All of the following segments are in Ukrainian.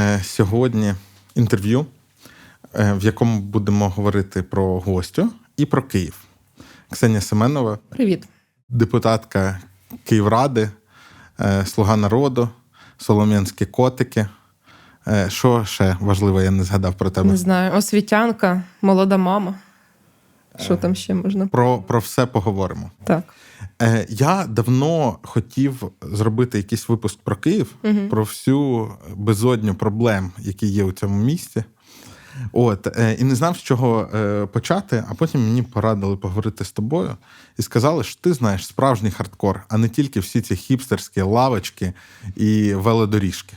е, сьогодні інтерв'ю, е, в якому будемо говорити про гостю і про Київ. Ксенія Семенова, Привіт. депутатка Київради, е, Слуга народу, Солом'янські котики. Що ще важливо, я не згадав про тебе. Не знаю, освітянка, молода мама. Що там ще можна? Про, про все поговоримо. Так. Е, Я давно хотів зробити якийсь випуск про Київ, про всю безодню проблем, які є у цьому місті. От, е, і не знав, з чого е, почати, а потім мені порадили поговорити з тобою і сказали, що ти знаєш справжній хардкор, а не тільки всі ці хіпстерські лавочки і велодоріжки.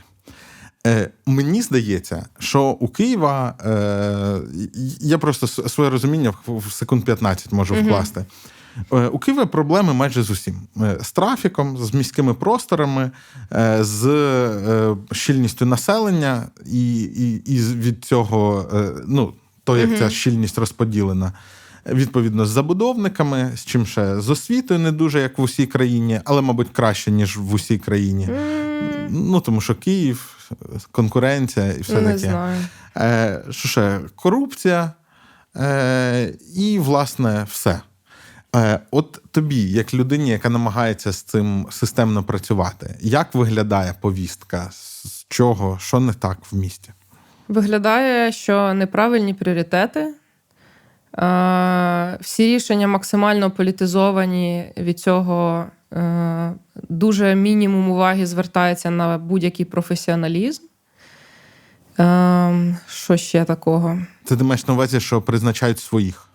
Е, мені здається, що у Києва е, я просто своє розуміння в секунд 15 можу вкласти. Е, У Києва проблеми майже з усім: Е, з трафіком, з міськими просторами, е, з е, щільністю населення, і, і, і від цього, е, ну, то, як ця щільність розподілена. Відповідно, з забудовниками, з чим ще з освітою не дуже, як в усій країні, але, мабуть, краще, ніж в усій країні. Ну, тому що Київ, конкуренція і все Не таке. знаю. Е, що ще? Корупція е, і, власне, все. Е, от тобі, як людині, яка намагається з цим системно працювати, як виглядає повістка? З чого, що не так в місті? Виглядає, що неправильні пріоритети. Е, Всі рішення максимально політизовані. Від цього дуже мінімум уваги звертається на будь-який професіоналізм. Е, Що ще такого? Це ти маєш на увазі, що призначають своїх.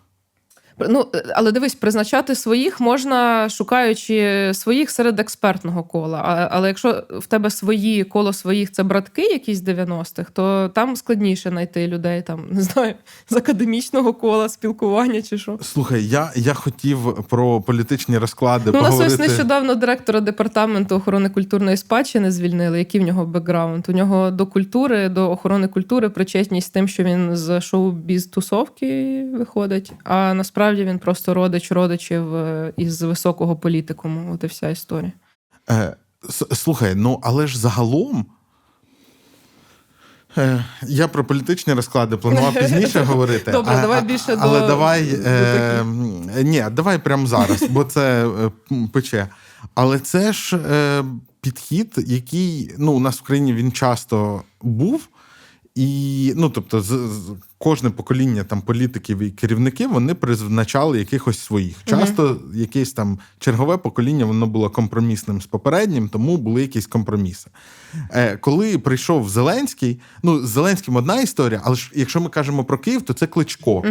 Ну, але дивись, призначати своїх можна, шукаючи своїх серед експертного кола. А- Але якщо в тебе свої коло своїх це братки, якісь 90-х, то там складніше знайти людей, там не знаю, з академічного кола, спілкування чи що. Слухай, я, я хотів про політичні розклади Ну, у нас ось нещодавно директора департаменту охорони культурної спадщини звільнили. Який в нього бекграунд? У нього до культури, до охорони культури причетність з тим, що він з шоу-біз тусовки виходить. А насправді він просто родич родичів е, із високого політикуму. От і вся історія. Е, слухай, ну але ж загалом. Е, я про політичні розклади планував пізніше говорити. Добре, а- давай більше Але до- давай. до Е, ні, давай прямо зараз, бо це е, пече. Але це ж е, підхід, який ну, у нас в країні він часто був. І ну, тобто, з, з кожне покоління там політиків і керівників вони призначали якихось своїх. Часто якесь там чергове покоління воно було компромісним з попереднім, тому були якісь компроміси. Е, коли прийшов Зеленський, ну з Зеленським одна історія, але ж якщо ми кажемо про Київ, то це Кличко.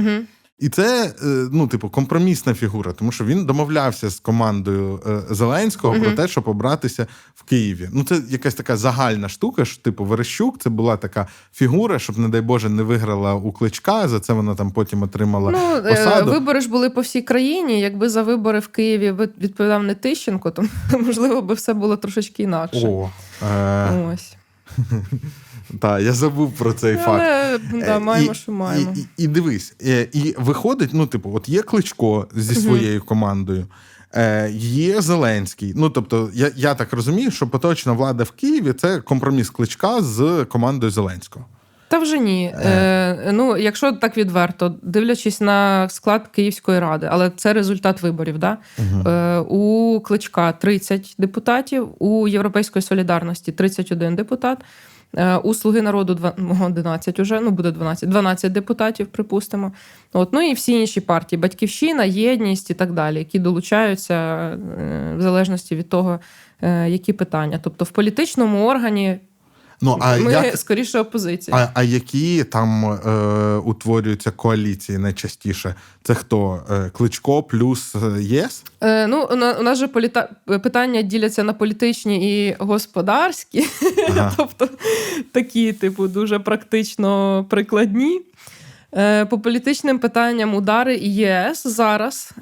І це е, ну, типу, компромісна фігура, тому що він домовлявся з командою е, Зеленського про те, щоб обратися в Києві. Ну, це якась така загальна штука. що, типу, Верещук це була така фігура, щоб, не дай Боже, не виграла у кличка. За це вона там потім отримала Ну, е, посаду. вибори ж були по всій країні. Якби за вибори в Києві відповідав не Тищенко, то можливо би все було трошечки інакше. О, е, Ось. та, я забув про цей факт. Але да, Е, маємо, і, що маємо. І, і, і дивись, е, і виходить, ну, типу, от є Кличко зі своєю командою, е, є Зеленський. Ну, тобто, я, я так розумію, що поточна влада в Києві це компроміс Кличка з командою Зеленського. Та вже ні. Е, ну, якщо так відверто, дивлячись на склад Київської ради, але це результат виборів. Да? Е, у Кличка 30 депутатів, у Європейської солідарності 31 депутат. Е, У Слуги народу два- ну, 11 уже, ну буде 12, 12 депутатів, припустимо. От, ну і всі інші партії: Батьківщина, єдність і так далі, які долучаються е, в залежності від того, е, які питання. Тобто в політичному органі Ну, а, ми як, скоріше опозиція. а, а які там е, утворюються коаліції найчастіше? Це хто? Е, Кличко плюс е, ЄС? Е, ну, у нас же політа... питання діляться на політичні і господарські, Ага. тобто такі, типу, дуже практично прикладні. Е, По політичним питанням удари ЄС зараз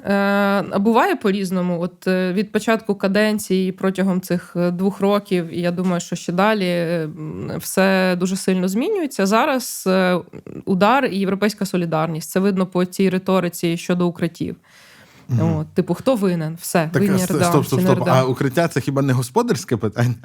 а буває по-різному. От е, від початку каденції протягом цих е, двох років, і я думаю, що ще далі е, все дуже сильно змінюється. Зараз е, удар і європейська солідарність. Це видно по цій риториці щодо укриттів. От, типу, хто винен? Все, Так, винні стоп, РДА стоп, стоп, стоп. РДА. А укриття це хіба не господарське питання?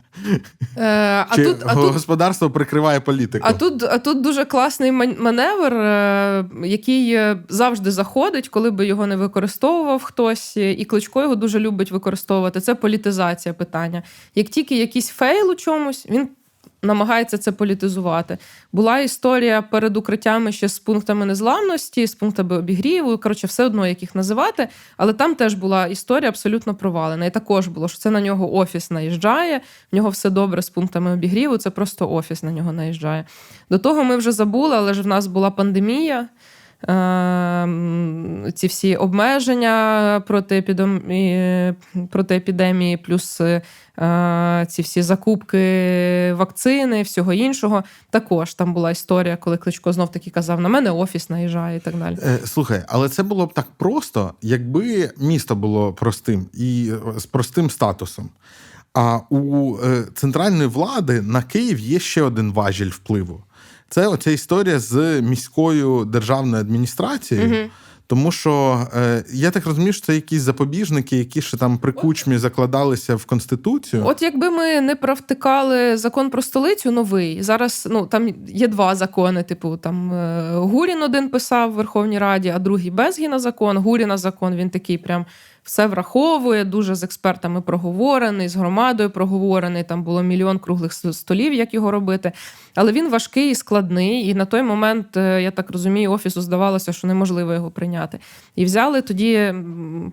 Е, а Чи тут, а тут господарство прикриває політику? А тут, а тут дуже класний маневр, е, який е, завжди заходить, коли би його не використовував хтось, е, і Кличко його дуже любить використовувати. Це політизація питання. Як тільки якийсь фейл у чомусь, він. Намагається це політизувати. Була історія перед укриттями ще з пунктами незламності, з пунктами обігріву. Коротше, все одно як їх називати. Але там теж була історія абсолютно провалена. І також було, що це на нього офіс наїжджає, в нього все добре з пунктами обігріву. Це просто офіс на нього наїжджає. До того ми вже забули, але ж в нас була пандемія. Ем, Ці всі обмеження проти епідемії, проти епідемії, плюс е, ці всі закупки вакцини, всього іншого. Також там була історія, коли Кличко знов таки казав: на мене офіс наїжджає і так далі. Е, Слухай, але це було б так просто, якби місто було простим і е, з простим статусом. А у е, центральної влади на Київ є ще один важіль впливу. Це оця історія з міською державною адміністрацією. Тому що е, я так розумію, що це якісь запобіжники, які ще там при кучмі закладалися в конституцію. От якби ми не провтикали закон про столицю новий, зараз ну там є два закони. Типу там е, Гурін один писав в Верховній Раді, а другий Безгіна закон. Гуріна закон він такий прям. Все враховує, дуже з експертами проговорений, з громадою проговорений. Там було мільйон круглих столів, як його робити. Але він важкий і складний. І на той момент, е, я так розумію, офісу здавалося, що неможливо його прийняти. І взяли тоді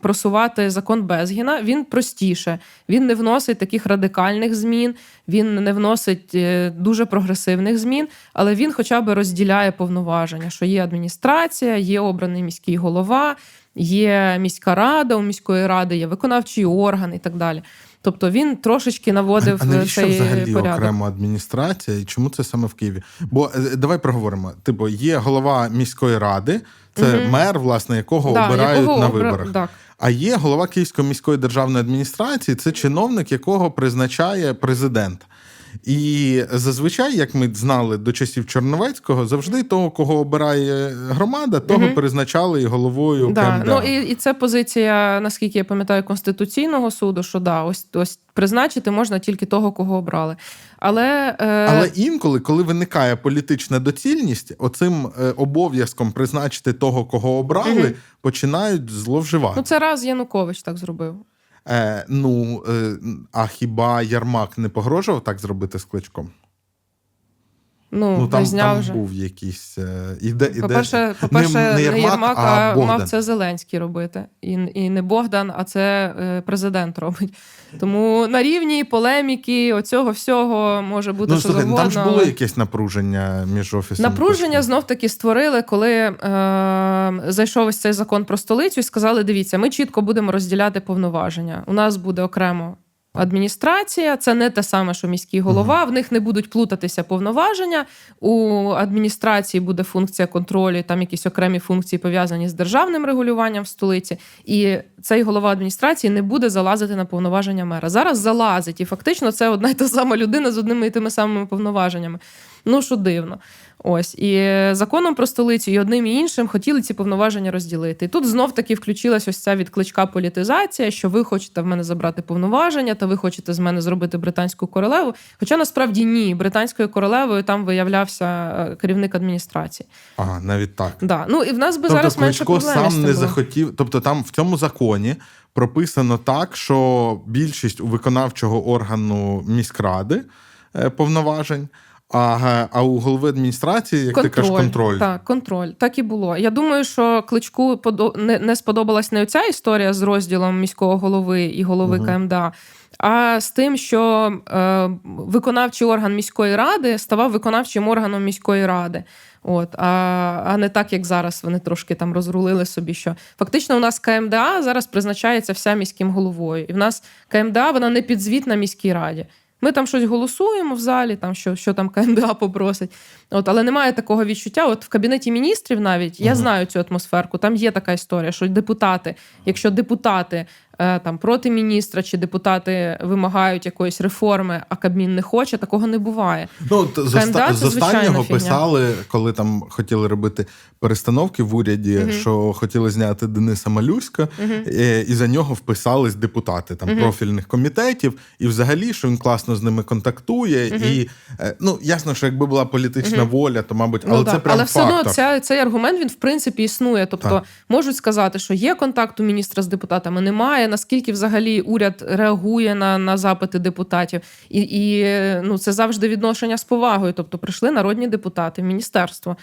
просувати закон Безгіна. Він простіше, він не вносить таких радикальних змін, він не вносить е, дуже прогресивних змін, але він хоча б розділяє повноваження, що є адміністрація, є обраний міський голова. Є міська рада, у міської ради є виконавчий орган і так далі. Тобто він трошечки наводив а, а навіщо цей взагалі порядок. окрема адміністрація, і чому це саме в Києві? Бо е, давай проговоримо: типу, є голова міської ради, це Мгм. мер, власне, якого Да, обирають якого на обра- виборах. Так. А є голова Київської міської державної адміністрації, це чиновник, якого призначає президент. І зазвичай, як ми знали до часів Чорновецького, завжди того, кого обирає громада, того Мгм. призначали і головою Да. Ну і, і це позиція, наскільки я пам'ятаю, Конституційного суду, що да, ось ось призначити можна тільки того, кого обрали. Але, е, Але інколи, коли виникає політична доцільність, оцим е, обов'язком призначити того, кого обрали, Мгм. починають зловживати. ну це раз Янукович так зробив. Е, ну, е, а хіба Ярмак не погрожував так зробити з кличком? Ну, Ну там, там вже. був якийсь е, іде, іде... По-перше, по-перше, не, не, Єрмак, Єрмак, а Богдан. мав це Зеленський робити. І, і не Богдан, а це е, президент робить. Тому на рівні полеміки, оцього всього може бути Ну, що слухай, ну, завгодно. там ж було якесь напруження між офісом. Напруження знов таки створили, коли е, зайшов ось цей закон про столицю і сказали: дивіться, ми чітко будемо розділяти повноваження. У нас буде окремо. Адміністрація це не те саме, що міський голова. В них не будуть плутатися повноваження. У адміністрації буде функція контролю, там якісь окремі функції пов'язані з державним регулюванням в столиці. І цей голова адміністрації не буде залазити на повноваження мера. Зараз залазить, і фактично це одна й та сама людина з одними і тими самими повноваженнями. Ну що дивно. Ось і законом про столицю і одним і іншим хотіли ці повноваження розділити. І тут знов таки включилась ось ця від кличка політизація, що ви хочете в мене забрати повноваження, та ви хочете з мене зробити британську королеву. Хоча насправді ні, британською королевою там виявлявся е, керівник адміністрації. Ага, навіть так. Да. Ну і в нас би Тобто зараз менше проблем. сам не було. захотів. Тобто, там в цьому законі прописано так, що більшість у виконавчого органу міськради е, повноважень, а, а у голови адміністрації, як ти кажеш, контроль. Так, контроль. Так і було. Я думаю, що кличку не, не сподобалась не оця історія з розділом міського голови і голови Мгм. КМДА, а з тим, що е, виконавчий орган міської ради ставав виконавчим органом міської ради. От, а, а не так, як зараз вони трошки там розрулили собі, що фактично у нас КМДА зараз призначається вся міським головою. І в нас КМДА вона не підзвітна міській раді. Ми там щось голосуємо в залі, там що, що там КМДА попросить. От, але немає такого відчуття. От в кабінеті міністрів навіть я знаю цю атмосферку. Там є така історія, що депутати, якщо депутати там проти міністра, чи депутати вимагають якоїсь реформи, а Кабмін не хоче. Такого не буває. Ну, от з, оста- з останнього фігня. писали, коли там хотіли робити перестановки в уряді, що хотіли зняти Дениса Малюська, е, і за нього вписались депутати там профільних комітетів, і взагалі, що він класно з ними контактує. І е, ну ясно, що якби була політична воля, то мабуть, але Ну, це да. прям але все одно ця, цей аргумент він в принципі існує. Тобто Так. можуть сказати, що є контакт у міністра з депутатами, немає. Наскільки взагалі уряд реагує на, на запити депутатів, і, і ну це завжди відношення з повагою. Тобто, прийшли народні депутати міністерство.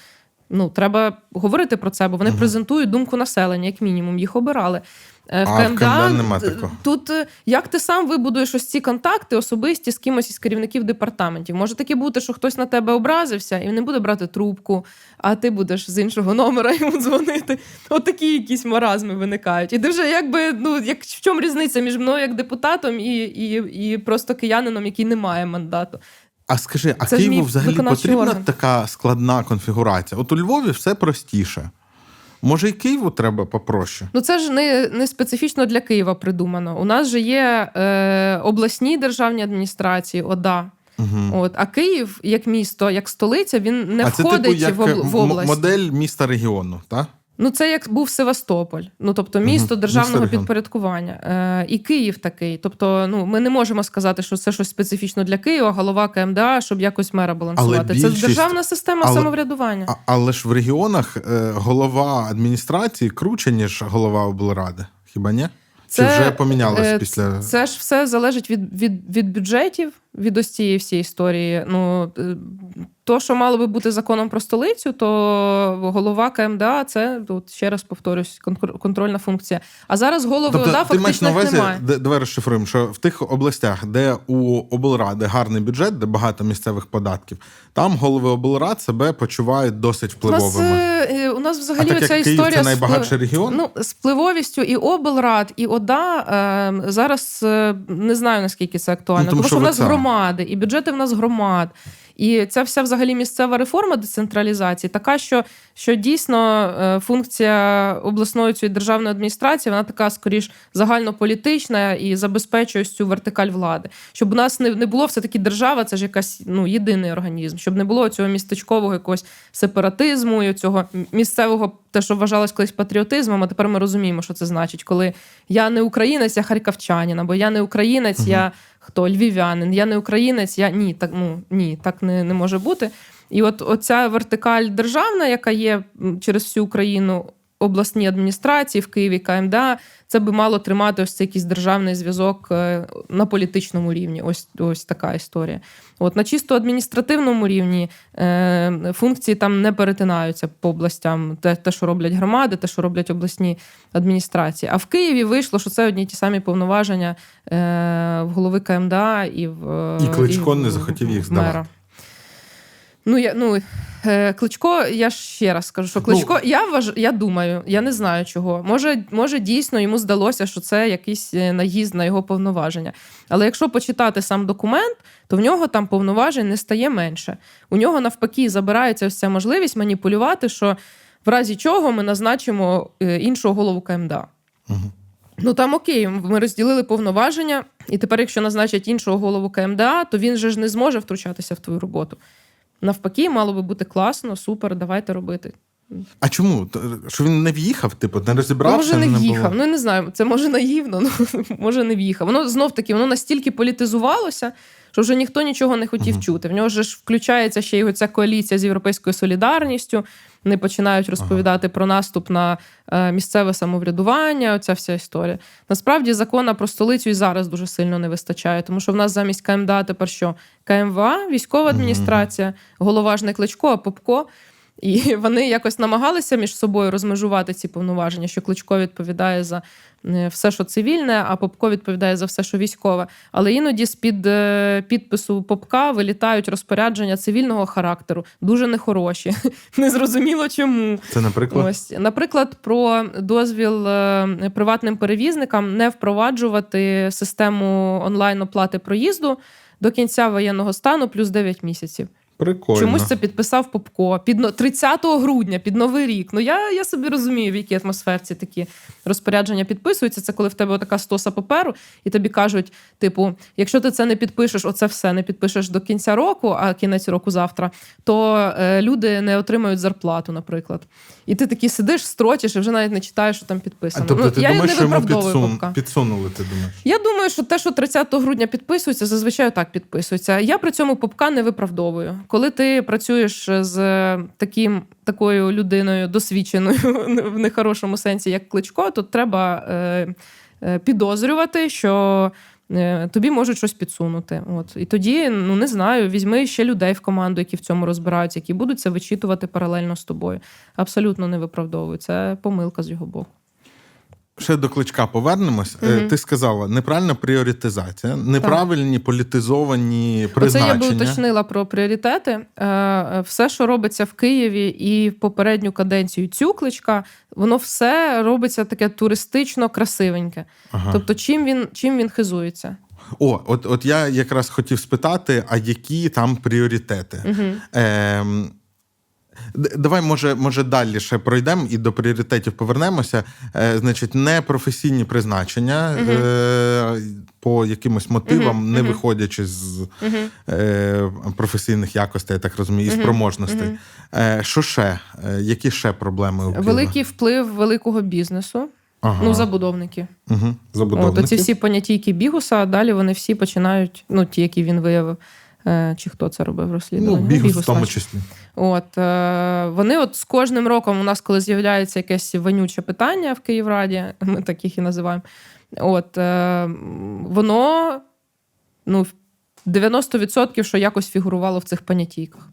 Ну, треба говорити про це, бо вони презентують думку населення, як мінімум, їх обирали. Е, А в КМДА нема такого. Тут е, як ти сам вибудуєш ось ці контакти особисті з кимось із керівників департаментів? Може таке бути, що хтось на тебе образився і не буде брати трубку, а ти будеш з іншого номера йому дзвонити. От такі якісь маразми виникають. І дуже якби ну як в чому різниця між мною як депутатом і, і, і просто киянином, який не має мандату? А скажи, а Це Києву взагалі потрібна орган. така складна конфігурація? От у Львові все простіше. Може, і Києву треба попроще? Ну це ж не, не специфічно для Києва придумано. У нас же є е, обласні державні адміністрації, ОДА. Угу. От, а Київ, як місто, як столиця, він не а це входить типу як в, об- в область. модель міста регіону, так? Ну, це як був Севастополь, ну тобто місто Мгм. державного підпорядкування. Е, і Київ такий. Тобто, ну ми не можемо сказати, що це щось специфічно для Києва, голова КМДА, щоб якось мера балансувати. більшість- Це державна система але- самоврядування. А, але ж в регіонах е, голова адміністрації круче, ніж голова облради. Хіба ні? Чи вже помінялось е, після. Це ж все залежить від, від, від бюджетів, від ось цієї всієї історії. Ну, е, то, що мало би бути законом про столицю, то голова КМДА це от, ще раз повторюсь, контрольна функція. А зараз голови Тобто, ОДА ти маєш на увазі, немає. давай розшифруємо, що в тих областях, де у облради гарний бюджет, де багато місцевих податків, там голови облрад себе почувають досить У нас, впливовими. е, е, у нас А взагалі так як ця Київ історія це найбагатший регіон? Ну, з впливовістю і облрад, і ОДА е, зараз не знаю наскільки це актуально. Ну, тому тому що що в нас це. Громади, і бюджети в нас громад. І ця вся взагалі місцева реформа децентралізації така, що, що дійсно е, функція обласної цієї державної адміністрації, вона така скоріш загальнополітична і забезпечує ось цю вертикаль влади. Щоб у нас не, не було все-таки держава, це ж якась ну, єдиний організм, щоб не було цього містечкового якогось сепаратизму і цього місцевого, те, що вважалось колись патріотизмом, а тепер ми розуміємо, що це значить, коли я не українець, я харківчанин, або я не українець, я хто львів'янин, я не українець, я ні, так ну ні, так не, не може бути. І от оця вертикаль державна, яка є через всю Україну, обласні адміністрації в Києві, КМДА, це би мало тримати ось цей якийсь державний зв'язок е, на політичному рівні. Ось ось така історія. От на чисто адміністративному рівні е, функції там не перетинаються по областям. Те, те, що роблять громади, те, що роблять обласні адміністрації. А в Києві вийшло, що це одні й ті самі повноваження е, в голови КМДА і в е, І Кличко в- не захотів їх в мера. Ну, я, ну, е, Кличко, я ще раз скажу, що Кличко, я вваж, я думаю, я не знаю чого. Може, може, дійсно йому здалося, що це якийсь е, наїзд на його повноваження. Але якщо почитати сам документ, то в нього там повноважень не стає менше. У нього навпаки забирається ось ця можливість маніпулювати, що в разі чого ми назначимо е, іншого голову КМДА. Мгм. Ну там окей, ми розділили повноваження, і тепер, якщо назначать іншого голову КМДА, то він же ж не зможе втручатися в твою роботу. Навпаки, мало би бути класно, супер, давайте робити. А чому? Що він не в'їхав, типу, не розібрався? може, не в'їхав. Ну, я не знаю, це може наївно, ну може не в'їхав. Воно знов таки воно настільки політизувалося, що вже ніхто нічого не хотів Мгм. чути. В нього ж включається ще й ця коаліція з європейською солідарністю. Вони починають розповідати про наступ на е, місцеве самоврядування. Оця вся історія. Насправді закона про столицю і зараз дуже сильно не вистачає, тому що в нас замість КМДА тепер що? КМВА, військова адміністрація, голова ж не Кличко, а Попко. І вони якось намагалися між собою розмежувати ці повноваження, що Кличко відповідає за е, все, що цивільне, а Попко відповідає за все, що військове. Але іноді з-під е, підпису Попка вилітають розпорядження цивільного характеру, дуже нехороші. Незрозуміло чому. Це, наприклад, Ось, наприклад, про дозвіл е, приватним перевізникам не впроваджувати систему онлайн оплати проїзду до кінця воєнного стану плюс 9 місяців. Прикольно. Чомусь це підписав Попко під но- 30 грудня, під Новий рік. Ну я, я собі розумію, в якій атмосферці такі розпорядження підписуються. Це коли в тебе така стоса паперу, і тобі кажуть: типу, якщо ти це не підпишеш, оце все не підпишеш до кінця року, а кінець року завтра, то е, люди не отримають зарплату, наприклад. І ти такий сидиш, строчиш і вже навіть не читаєш, що там А, підписано. тобто ну, ти я думаєш, не що йому підсун... Підсунули, ти думаєш? Я думаю, що те, що 30 грудня підписується, зазвичай так підписується. Я при цьому попка не виправдовую. Коли ти працюєш з таким, такою людиною досвідченою в нехорошому сенсі, як кличко, то треба е, е, підозрювати, що. е, Тобі можуть щось підсунути. От. І тоді, ну не знаю, візьми ще людей в команду, які в цьому розбираються, які будуть це вичитувати паралельно з тобою. Абсолютно не виправдовую. Це помилка з його боку. Ще до кличка повернемось. Е, Мгм. Ти сказала неправильна пріоритизація, неправильні політизовані Оце призначення. я би уточнила про пріоритети. Е, е, Все, що робиться в Києві і в попередню каденцію цю кличка, воно все робиться таке туристично красивеньке. Ага. Тобто, чим він чим він хизується? О, от, от я якраз хотів спитати, а які там пріоритети? Угу. Ем, д- Давай, може, може, далі ще пройдемо і до пріоритетів повернемося. Е, значить, непрофесійні призначення е, по якимось мотивам, Мгм, не мгм. виходячи з Угу. е, професійних якостей, я так розумію, і спроможностей. мгм. Е, що ще? Е, які ще проблеми у Києва? Великий вплив великого бізнесу, ага. ну забудовники. угу. От Забудовники. оці всі понятійки бігуса, а далі вони всі починають, ну ті, які він виявив. е, Чи хто це робив Ну, розслідування? бігус в тому числі. От е, вони, от з кожним роком, у нас, коли з'являється якесь вонюче питання в Київраді, ми таких і називаємо. От е, воно ну, 90% що якось фігурувало в цих понятійках.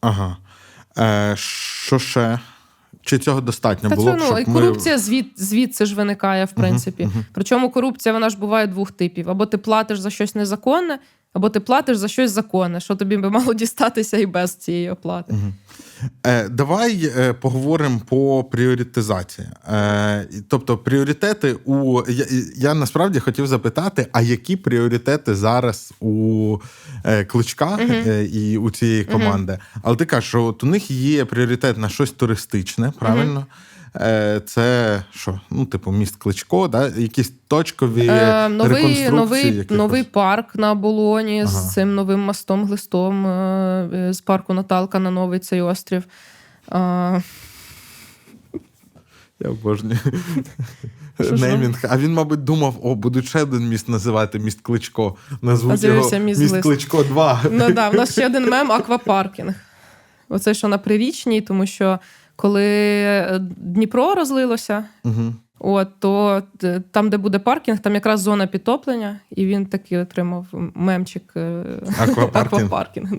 Ага. Е, що ще? Чи цього достатньо Та було? це ну, щоб і ми- корупція звід, звідси ж виникає, в принципі. мгм. Причому корупція вона ж буває двох типів: або ти платиш за щось незаконне, або ти платиш за щось законне, що тобі би мало дістатися і без цієї оплати. Мгм. Е, давай е, поговоримо по пріоритизації. Е, тобто, пріоритети у я, я насправді хотів запитати, а які пріоритети зараз у е, кличка е, і у цієї команди? Але ти кажеш, що от у них є пріоритет на щось туристичне, правильно? Е, Це що? Ну, типу, міст Кличко, да? якісь точкові Е, новий, реконструкції. новий, якихось? новий парк на Болоні Ага. з цим новим мостом, глистом е, е, з парку Наталка на новий цей острів. Е, Я обожнюю. Неймінг. А він, мабуть, думав: о, будуть ще один міст називати міст Кличко. Назвуть його міст міст Кличко 2. Ну да, в нас ще один мем аквапаркінг. Оце що на Прирічній, тому що коли е, Дніпро розлилося, Угу. от, то там, де буде паркінг, там якраз зона підтоплення, і він таки отримав мемчик е, Аквапаркінг.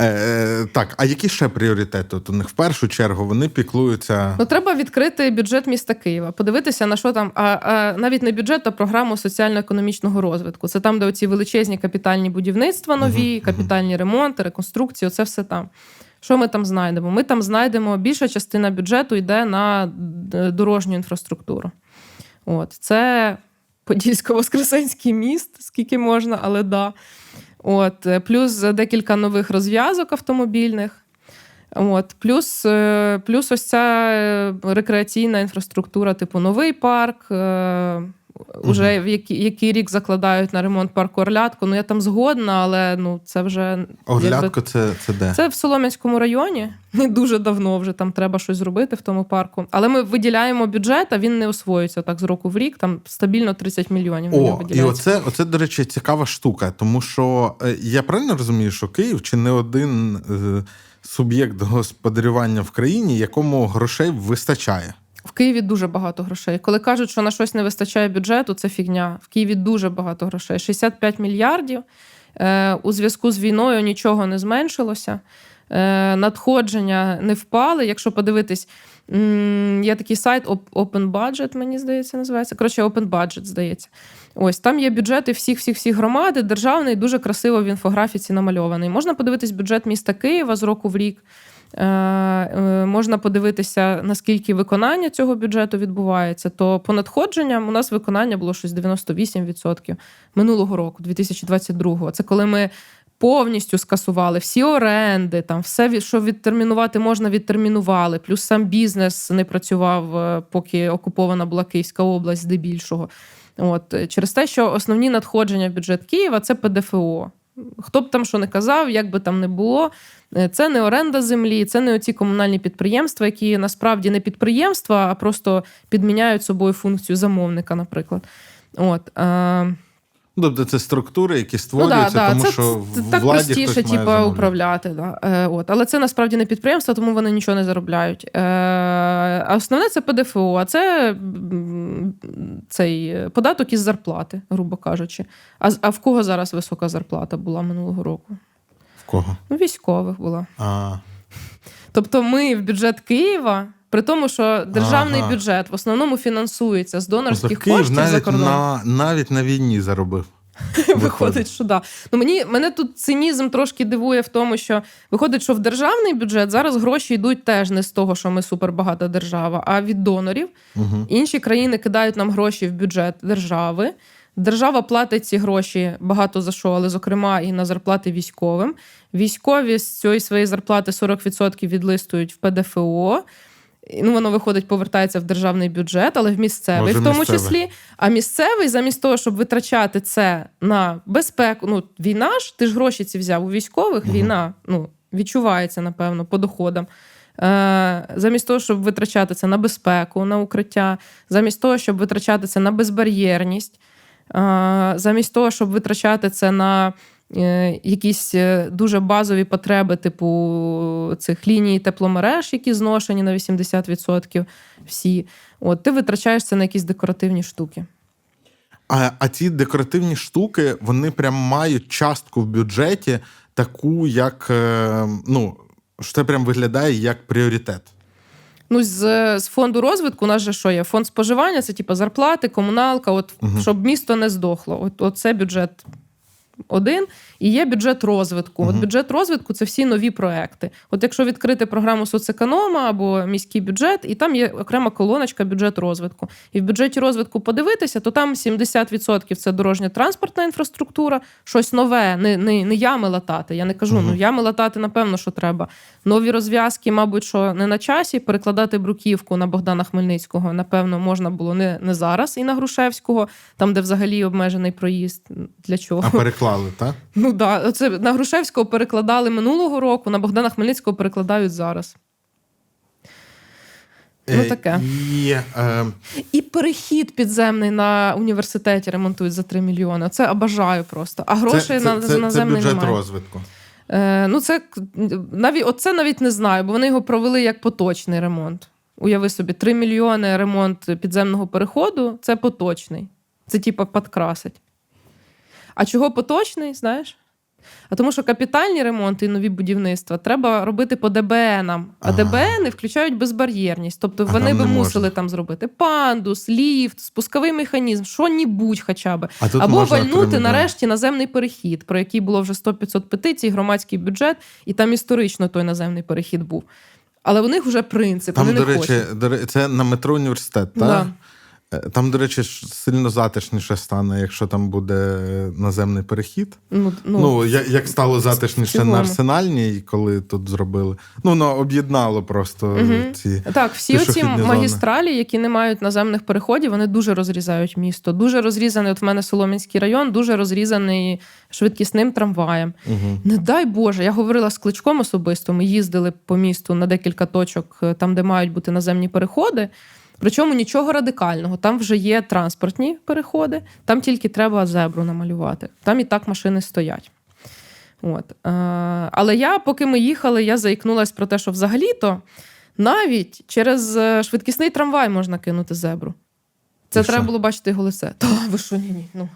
Е, так, а які ще пріоритети? От у них в першу чергу вони піклуються. Ну, треба відкрити бюджет міста Києва, подивитися на що там, а, а навіть не бюджет, а програму соціально-економічного розвитку. Це там, де оці величезні капітальні будівництва нові, Мгм, капітальні ремонти, реконструкції. Оце все там. Що ми там знайдемо? Ми там знайдемо більша частина бюджету йде на дорожню інфраструктуру. От це Подільсько-Воскресенський міст, скільки можна, але да. От, е, плюс декілька нових розв'язок автомобільних. От, плюс, е, плюс ось ця е, рекреаційна інфраструктура, типу новий парк. Уже в який, який рік закладають на ремонт парку Орлятко. Ну я там згодна, але ну це вже Оглядко, якби, це, це де? це в Солом'янському районі. Не дуже давно вже там треба щось зробити в тому парку. Але ми виділяємо бюджет, а він не освоюється так з року в рік. Там стабільно 30 мільйонів. О, і оце, оце, до речі, цікава штука, тому що е, я правильно розумію, що Київ чи не один е, суб'єкт господарювання в країні, якому грошей вистачає. В Києві дуже багато грошей. Коли кажуть, що на щось не вистачає бюджету, це фігня. В Києві дуже багато грошей. 65 мільярдів. Е, у зв'язку з війною нічого не зменшилося. Е, надходження не впали. Якщо подивитись, є такий сайт Op- Open Budget, мені здається, називається. Коротше, Open Budget, здається. Ось там є бюджети всіх всіх всіх громад, державний дуже красиво в інфографіці намальований. Можна подивитись бюджет міста Києва з року в рік. Е, е, Можна подивитися, наскільки виконання цього бюджету відбувається. То по надходженням у нас виконання було щось 98% минулого року, 2022-го. Це коли ми повністю скасували всі оренди, там все, що відтермінувати можна, відтермінували. Плюс сам бізнес не працював, е, поки окупована була Київська область здебільшого. От через те, що основні надходження в бюджет Києва це ПДФО. Хто б там що не казав, як би там не було, е, це не оренда землі, це не оці комунальні підприємства, які насправді не підприємства, а просто підміняють собою функцію замовника, наприклад. От, е, Тобто це структури, які Ну, створюються, да, да. тому це, що це в так владі простіше, замовляти. управляти. Да. Е, от. Але це насправді не підприємство, тому вони нічого не заробляють. Е, а основне це ПДФО, а це цей податок із зарплати, грубо кажучи. А, а в кого зараз висока зарплата була минулого року? В кого? Ну, військових була. А, Тобто ми в бюджет Києва, при тому, що державний Ага. бюджет в основному фінансується з донорських Київ коштів за навіть кордоном. на, навіть на війні заробив. Виходить, що да. Ну мені мене тут цинізм трошки дивує в тому, що виходить, що в державний бюджет зараз гроші йдуть теж не з того, що ми супербагата держава, а від донорів. Угу. Інші країни кидають нам гроші в бюджет держави. Держава платить ці гроші багато за що, але зокрема і на зарплати військовим. Військові з цієї своєї зарплати 40% відлистують в ПДФО. Ну, воно виходить, повертається в державний бюджет, але в місцевий Може, в тому місцевий. числі. А місцевий, замість того, щоб витрачати це на безпеку, ну війна ж, ти ж гроші ці взяв у військових, Мгм. війна ну, відчувається, напевно, по доходам. Е, замість того, щоб витрачати це на безпеку, на укриття, замість того, щоб витрачати це на безбар'єрність, е, замість того, щоб витрачати це на якісь е, дуже базові потреби, типу цих ліній тепломереж, які зношені на 80% всі. От ти витрачаєш це на якісь декоративні штуки. А, а ці декоративні штуки, вони прям мають частку в бюджеті, таку, як е, ну, що це прям виглядає як пріоритет. Ну, з, з фонду розвитку у нас же що є? Фонд споживання це типу зарплати, комуналка, от Мгм. щоб місто не здохло. От, от це бюджет один, і є бюджет розвитку. От бюджет розвитку це всі нові проекти. От якщо відкрити програму соцеконома або міський бюджет, і там є окрема колоночка бюджет розвитку. І в бюджеті розвитку подивитися, то там 70% це дорожньо-транспортна інфраструктура, щось нове, не, не, не ями латати. Я не кажу, Мгм. ну ями латати, напевно, що треба. Нові розв'язки, мабуть, що не на часі. Перекладати бруківку на Богдана Хмельницького, напевно, можна було не, не зараз і на Грушевського, там, де взагалі обмежений проїзд. Для чого? А переклали, так? Ну да, це на Грушевського перекладали минулого року, на Богдана Хмельницького перекладають зараз. Ну, таке. І, е, І перехід підземний на університеті ремонтують за 3 мільйони. Це обажаю просто. А грошей це, на, це, це, на це бюджет немає. розвитку. Е, ну, це навіть оце навіть не знаю, бо вони його провели як поточний ремонт. Уяви собі, 3 мільйони ремонт підземного переходу це поточний. Це типа підкрасить. А чого поточний, знаєш? А тому, що капітальні ремонти і нові будівництва треба робити по ДБНам. А Ага. ДБНи включають безбар'єрність. Тобто А вони би мусили можна. там зробити пандус, ліфт, спусковий механізм, що-нібудь хоча б. А тут Або вальнути нарешті наземний перехід, про який було вже 100-500 петицій, громадський бюджет, і там історично той наземний перехід був. Але у них вже принцип, Там, вони до не речі, хочуть. це на метро університет, так? Да. Е, Там, до речі, сильно затишніше стане, якщо там буде наземний перехід. Ну, Ну, ну, я- як стало затишніше на арсенальній, коли тут зробили. Ну, воно об'єднало просто Мгм. ці. Так, всі зони. магістралі, які не мають наземних переходів, вони дуже розрізають місто. Дуже розрізаний. От в мене Соломінський район, дуже розрізаний швидкісним трамваєм. Угу. Не дай Боже, я говорила з кличком особисто. Ми їздили по місту на декілька точок, е, там, де мають бути наземні переходи. Причому нічого радикального. Там вже є транспортні переходи, там тільки треба зебру намалювати. Там і так машини стоять. От. Е, але я, поки ми їхали, я заікнулась про те, що взагалі-то навіть через е, швидкісний трамвай можна кинути зебру. Це І треба що? було бачити його лице. Та ви що, ні, ні. Ну,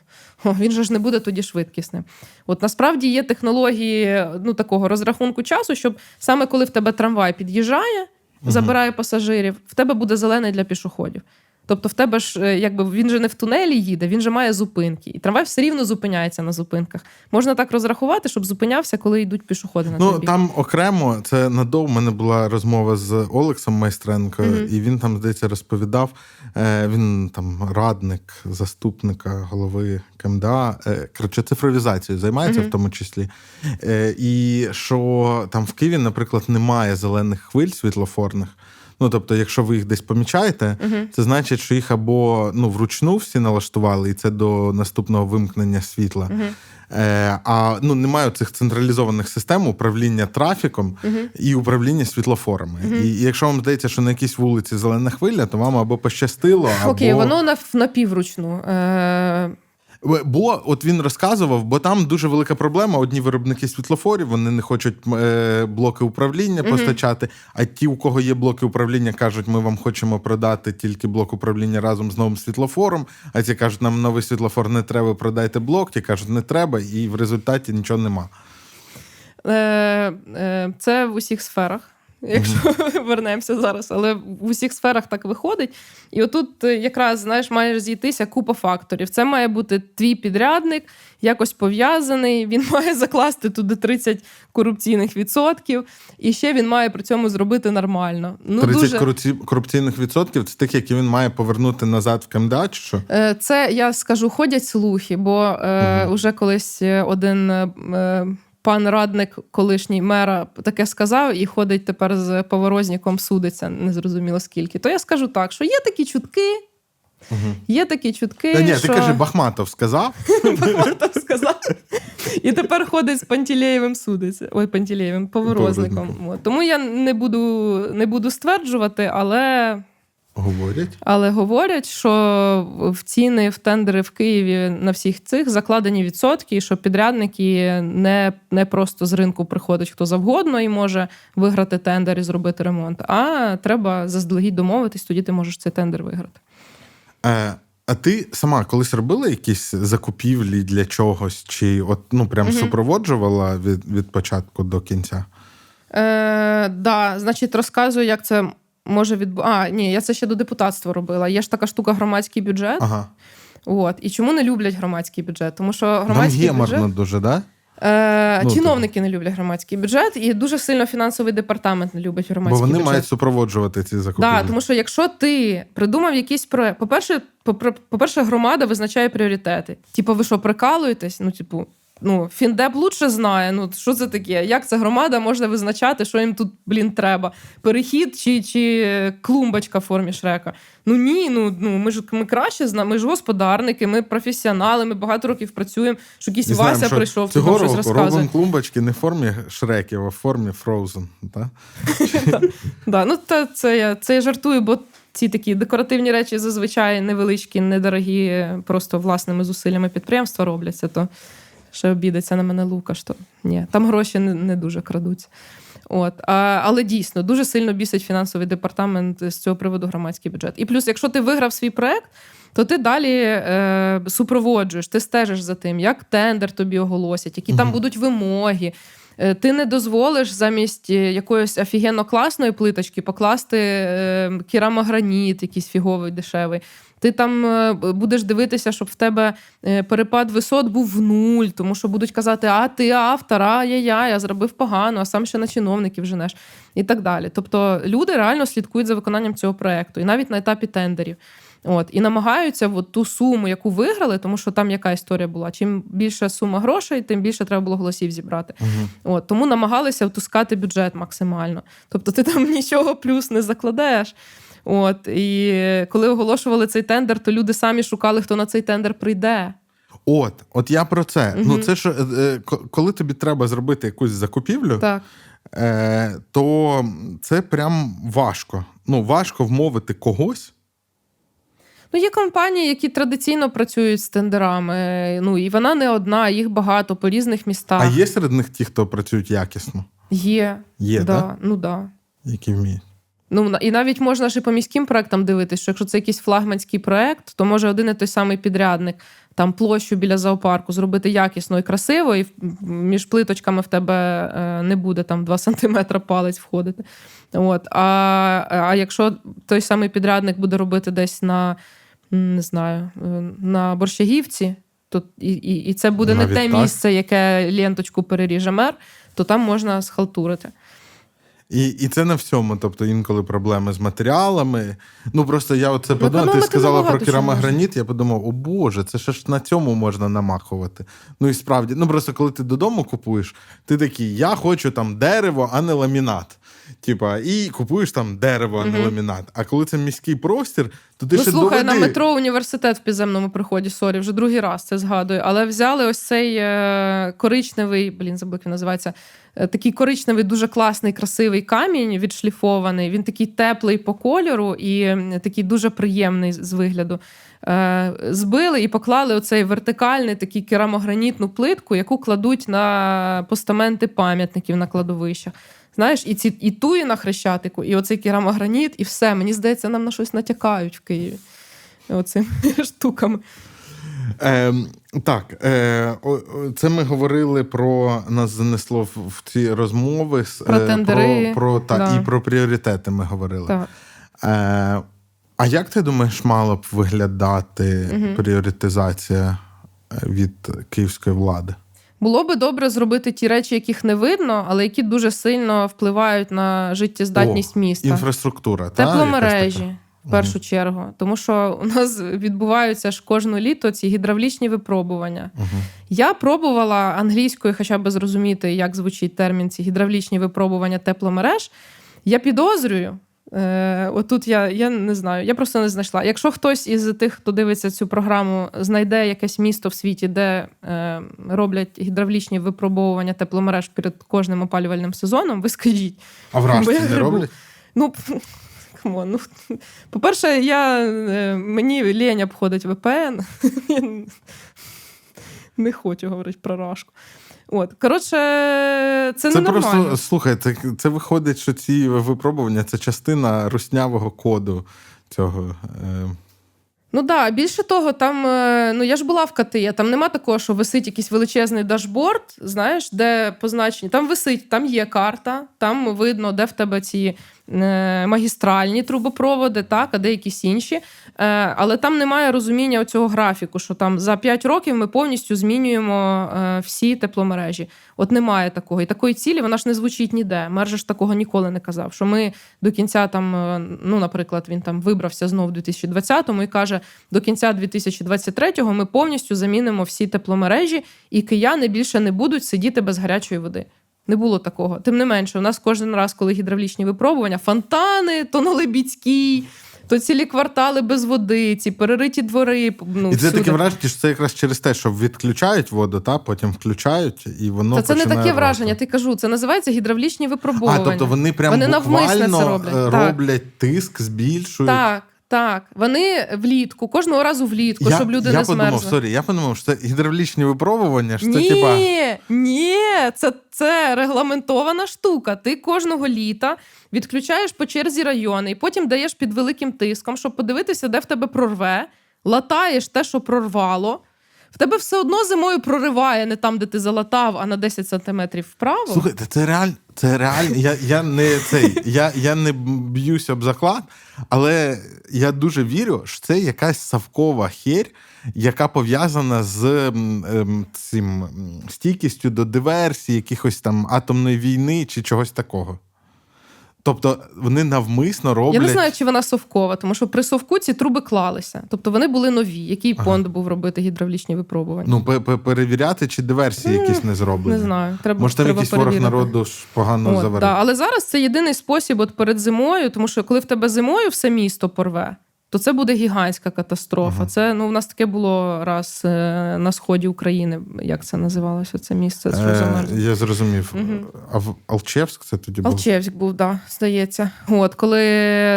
він же ж не буде тоді швидкісним. От насправді є технології ну, такого розрахунку часу, щоб саме коли в тебе трамвай під'їжджає. Забирає пасажирів, в тебе буде зелений для пішоходів. Тобто, в тебе ж е, якби він же не в тунелі їде, він же має зупинки. І трамвай все рівно зупиняється на зупинках. Можна так розрахувати, щоб зупинявся, коли йдуть пішоходи на Ну там окремо це надовго. У мене була розмова з Олексом Майстренко, Мгм. і він там, здається, розповідав. е, Він там радник заступника голови КМДА. е, Коротше, цифровізацією займається Мгм. в тому числі. І що там в Києві, наприклад, немає зелених хвиль світлофорних. Ну, тобто, якщо ви їх десь помічаєте, Мгм. це значить, що їх або ну, вручну всі налаштували, і це до наступного вимкнення світла. Мгм. Е, а ну немає цих централізованих систем управління трафіком Мгм. і управління світлофорами. І, і якщо вам здається, що на якійсь вулиці зелена хвиля, то вам або пощастило, або Окей, воно на напівручну. Е, бо от він розказував, бо там дуже велика проблема. Одні виробники світлофорів вони не хочуть е, блоки управління постачати. А ті, у кого є блоки управління, кажуть, ми вам хочемо продати тільки блок управління разом з новим світлофором. А ті кажуть, нам новий світлофор не треба, продайте блок. Ті кажуть, не треба, і в результаті нічого нема. е, е, це в усіх сферах. Якщо вернемося зараз, але в усіх сферах так виходить. І отут е, якраз знаєш, має зійтися купа факторів. Це має бути твій підрядник, якось пов'язаний. Він має закласти туди 30 корупційних відсотків, і ще він має при цьому зробити нормально. Ну 30 дуже корупці- корупційних відсотків це тих, які він має повернути назад в КМДА, чи що? Е, Це я скажу, ходять слухи, бо е, Мгм. уже колись е, один е, е, пан радник, колишній мера, таке сказав, і ходить тепер з поворозником судиться, незрозуміло скільки. То я скажу так, що є такі чутки, Угу. є такі чутки. Та ні, що... ти кажи, Бахматов сказав. Бахматов сказав. І тепер ходить з Пантелеєвим судиться. Ой, поворозником. Поворозником. Тому я не буду, не буду стверджувати, але Говорять. Але говорять, що в ціни в тендери в Києві на всіх цих закладені відсотки, і що підрядники не, не просто з ринку приходить хто завгодно і може виграти тендер і зробити ремонт. А треба заздалегідь домовитись, тоді ти можеш цей тендер виграти. Е, а ти сама колись робила якісь закупівлі для чогось, чи от ну прям Мгм. супроводжувала від, від початку до кінця? Е, да, значить, розказую, як це може відбу... А, ні, я це ще до депутатства робила. Є ж така штука громадський бюджет. Ага. От. І чому не люблять громадський бюджет? Тому що Нам громадський є бюджет... можна дуже, да? Е, Ну, чиновники не люблять громадський бюджет, і дуже сильно фінансовий департамент не любить Бо вони бюджет. мають супроводжувати ці закупівлі. Да, тому що якщо ти придумав якийсь проект, по-перше, по-перше, громада визначає пріоритети. Типу, ви що, прикалуєтесь? Ну, типу, ну, Фіндеп лучше знає. Ну, що це таке? Як ця громада може визначати, що їм тут, блін, треба? Перехід чи, чи клумбочка в формі шрека? Ну ні, ну, ну ми ж ми краще знаємо, ми ж господарники, ми професіонали, ми багато років працюємо, що якийсь І знаємо, Вася що прийшов, цього нам щось року розказує. робимо клумбочки не в формі шреків, а в формі Frozen. Да, ну це я це я жартую, бо ці такі декоративні речі зазвичай невеличкі, недорогі, просто власними зусиллями підприємства робляться, то ще обідеться на мене Лукаш, то ні, там гроші не, не дуже крадуться. От, а, але дійсно дуже сильно бісить фінансовий департамент з цього приводу громадський бюджет. І плюс, якщо ти виграв свій проект, то ти далі е, супроводжуєш, ти стежиш за тим, як тендер тобі оголосять, які там будуть вимоги. Е, Ти не дозволиш замість е, якоїсь офігенно класної плиточки покласти е, керамограніт, якийсь фіговий дешевий. Ти там е, будеш дивитися, щоб в тебе е, перепад висот був в нуль, тому що будуть казати, а ти автор, а я я, я зробив погано, а сам ще на чиновників женеш і так далі. Тобто люди реально слідкують за виконанням цього проекту, і навіть на етапі тендерів. От і намагаються от ту суму, яку виграли, тому що там яка історія була. Чим більша сума грошей, тим більше треба було голосів зібрати. Угу. От тому намагалися втускати бюджет максимально. Тобто ти там нічого плюс не закладаєш. От і коли оголошували цей тендер, то люди самі шукали, хто на цей тендер прийде. От, от я про це. Мгм. Ну, це ж е, е, ко- коли тобі треба зробити якусь закупівлю, Так. е, то це прям важко. Ну, важко вмовити когось. Ну, є компанії, які традиційно працюють з тендерами. Ну і вона не одна, їх багато по різних містах. А є серед них ті, хто працюють якісно, Є. Є, да, так? ну да. які вміють. Ну і навіть можна ж і по міським проектам дивитись, що якщо це якийсь флагманський проект, то може один і той самий підрядник там площу біля зоопарку зробити якісно і красиво, і між плиточками в тебе е, не буде там 2 сантиметра палець входити. От. А, а якщо той самий підрядник буде робити десь на не знаю, е, на борщагівці, то і, і, і це буде Навіть не те так? місце, яке ленточку переріже мер, то там можна схалтурити. І, і це на всьому. Тобто інколи проблеми з матеріалами. Ну просто я оце подумав, ти сказала про керамограніт, я подумав, о Боже, це ще ж на цьому можна намахувати. Ну і справді, ну просто коли ти додому купуєш, ти такий, я хочу там дерево, а не ламінат. Типа, і купуєш там дерево, а не ламінат. А коли це міський простір, то ти ну, ще слухай, доведи. на метро університет в підземному приході, sorry, вже другий раз це згадую. Але взяли ось цей е, коричневий, блін, забув, як він називається. е, Такий коричневий, дуже класний, красивий камінь відшліфований. Він такий теплий по кольору і такий дуже приємний з вигляду. Е, збили і поклали оцей вертикальний такий керамогранітну плитку, яку кладуть на постаменти пам'ятників на кладовищах. Знаєш, і ці і туї на хрещатику, і оцей керамограніт, і все. Мені здається, нам на щось натякають в Києві. Оцими штуками. Е, так, е, це ми говорили про нас занесло в, в ці розмови Про е, тендери, про, про та да. і про пріоритети ми говорили. Так. Е, а як ти думаєш, мала б виглядати Мгм. пріоритизація е, від київської влади? Було би добре зробити ті речі, яких не видно, але які дуже сильно впливають на життєздатність міста. Інфраструктура, Тепломережі. така? В першу чергу, тому що у нас відбуваються ж кожне літо ці гідравлічні випробування. Мгм. Я пробувала англійською, хоча б зрозуміти, як звучить термін ці гідравлічні випробування тепломереж. Я підозрюю. Е, отут я, я не знаю, я просто не знайшла. Якщо хтось із тих, хто дивиться цю програму, знайде якесь місто в світі, де е, роблять гідравлічні випробовування тепломереж перед кожним опалювальним сезоном, ви скажіть. А в Рашці не грибу. роблять? Ну, ну, по-перше, я, е, мені лінь обходить VPN. Я не хочу говорити про рашку. От, коротше, це, Це не нормально. просто слухай, це, це виходить, що ці випробування це частина руснявого коду цього. Е, Ну да, більше того, там е, ну я ж була в КТІ, там нема такого, що висить якийсь величезний дашборд, знаєш, де позначені. Там висить, там є карта, там видно, де в тебе ці магістральні трубопроводи, так, а де якісь інші. Е, але там немає розуміння цього графіку, що там за 5 років ми повністю змінюємо е, всі тепломережі. От немає такого. І такої цілі вона ж не звучить ніде. Мер ж такого ніколи не казав. Що ми до кінця там, е, ну, наприклад, він там вибрався знов у 2020-му і каже: до кінця 2023-го ми повністю замінимо всі тепломережі, і кияни більше не будуть сидіти без гарячої води. Не було такого. Тим не менше, у нас кожен раз, коли гідравлічні випробування, фонтани, то на Либідській, то цілі квартали без води, ці перериті двори. Ну, і це всюди. таке враження, що це якраз через те, що відключають воду, та потім включають, і воно Та це не починає таке враження, рвати. ти кажу. Це називається гідравлічні А, випробування. тобто вони прям Вони навмисно буквально це роблять. е, Так. роблять тиск, збільшують. Так, так. Вони влітку, кожного разу влітку, я, щоб люди я не подумав, змерзли. sorry, я подумав, що це гідравлічні випробування, що це ні, типа. ні, це, це регламентована штука. Ти кожного літа відключаєш по черзі райони, і потім даєш під великим тиском, щоб подивитися, де в тебе прорве, латаєш те, що прорвало. В тебе все одно зимою прориває не там, де ти залатав, а на 10 сантиметрів вправо. Слухайте, це реально, це реально. Я, я не цей, я, я не б'юсь об заклад, але я дуже вірю, що це якась савкова херь, яка пов'язана з ем, цим стійкістю до диверсії, якихось там атомної війни чи чогось такого. Тобто вони навмисно роблять. Я не знаю, чи вона совкова, тому що при совку ці труби клалися. Тобто вони були нові. Який Ага. понт був робити гідравлічні випробування? Ну, пе- пе- перевіряти, чи диверсії якісь не зроблені. не знаю. Треба, Може, там треба якийсь ворог народу ж погано заварив. да. Але зараз це єдиний спосіб от перед зимою, тому що коли в тебе зимою все місто порве, то це буде гігантська катастрофа. Ага. Це ну, в нас таке було раз е, на сході України. Як це називалося? Це місце що Е, замерзло? я зрозумів. Угу. А в Алчевськ це тоді був? Алчевськ був, да, здається. От, коли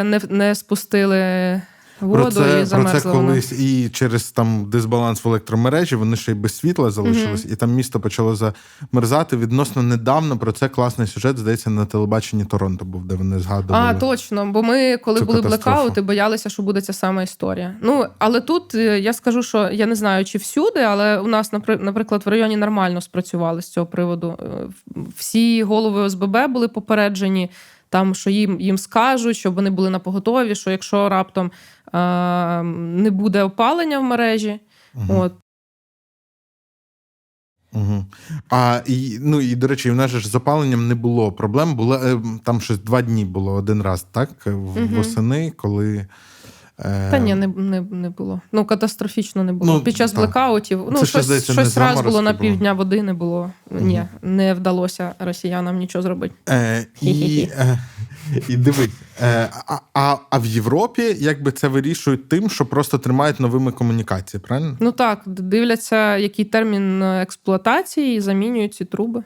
не, не спустили воду про це, і про це колись і через там дисбаланс в електромережі вони ще й без світла залишились, і там місто почало замерзати. Відносно недавно про це класний сюжет, здається, на телебаченні Торонто був, де вони згадували. А, точно. Бо ми, коли були катастрофу. блекаути, боялися, що буде ця сама історія. Ну, але тут е, я скажу, що я не знаю, чи всюди, але у нас, напри- наприклад, в районі нормально спрацювали з цього приводу. Е, Всі голови ОСББ були попереджені. Там, що їм, їм скажуть, щоб вони були на поготові, що якщо раптом не буде опалення в мережі, Мгм. от Угу. А і, ну і до речі, в нас ж з опаленням не було проблем. Було е, там щось два дні було один раз, так? Восени, коли. е, Та ні, не, не, не було. Ну, катастрофічно не було. Ну, Під час блекаутів, ну, Це щось, здається, щось раз було на півдня води не було. Ні, не вдалося росіянам нічого зробити. Е, і, е, і дивись, е, а, а, а в Європі якби це вирішують тим, що просто тримають новими комунікації, правильно? Ну так, дивляться, який термін експлуатації, і замінюють ці труби.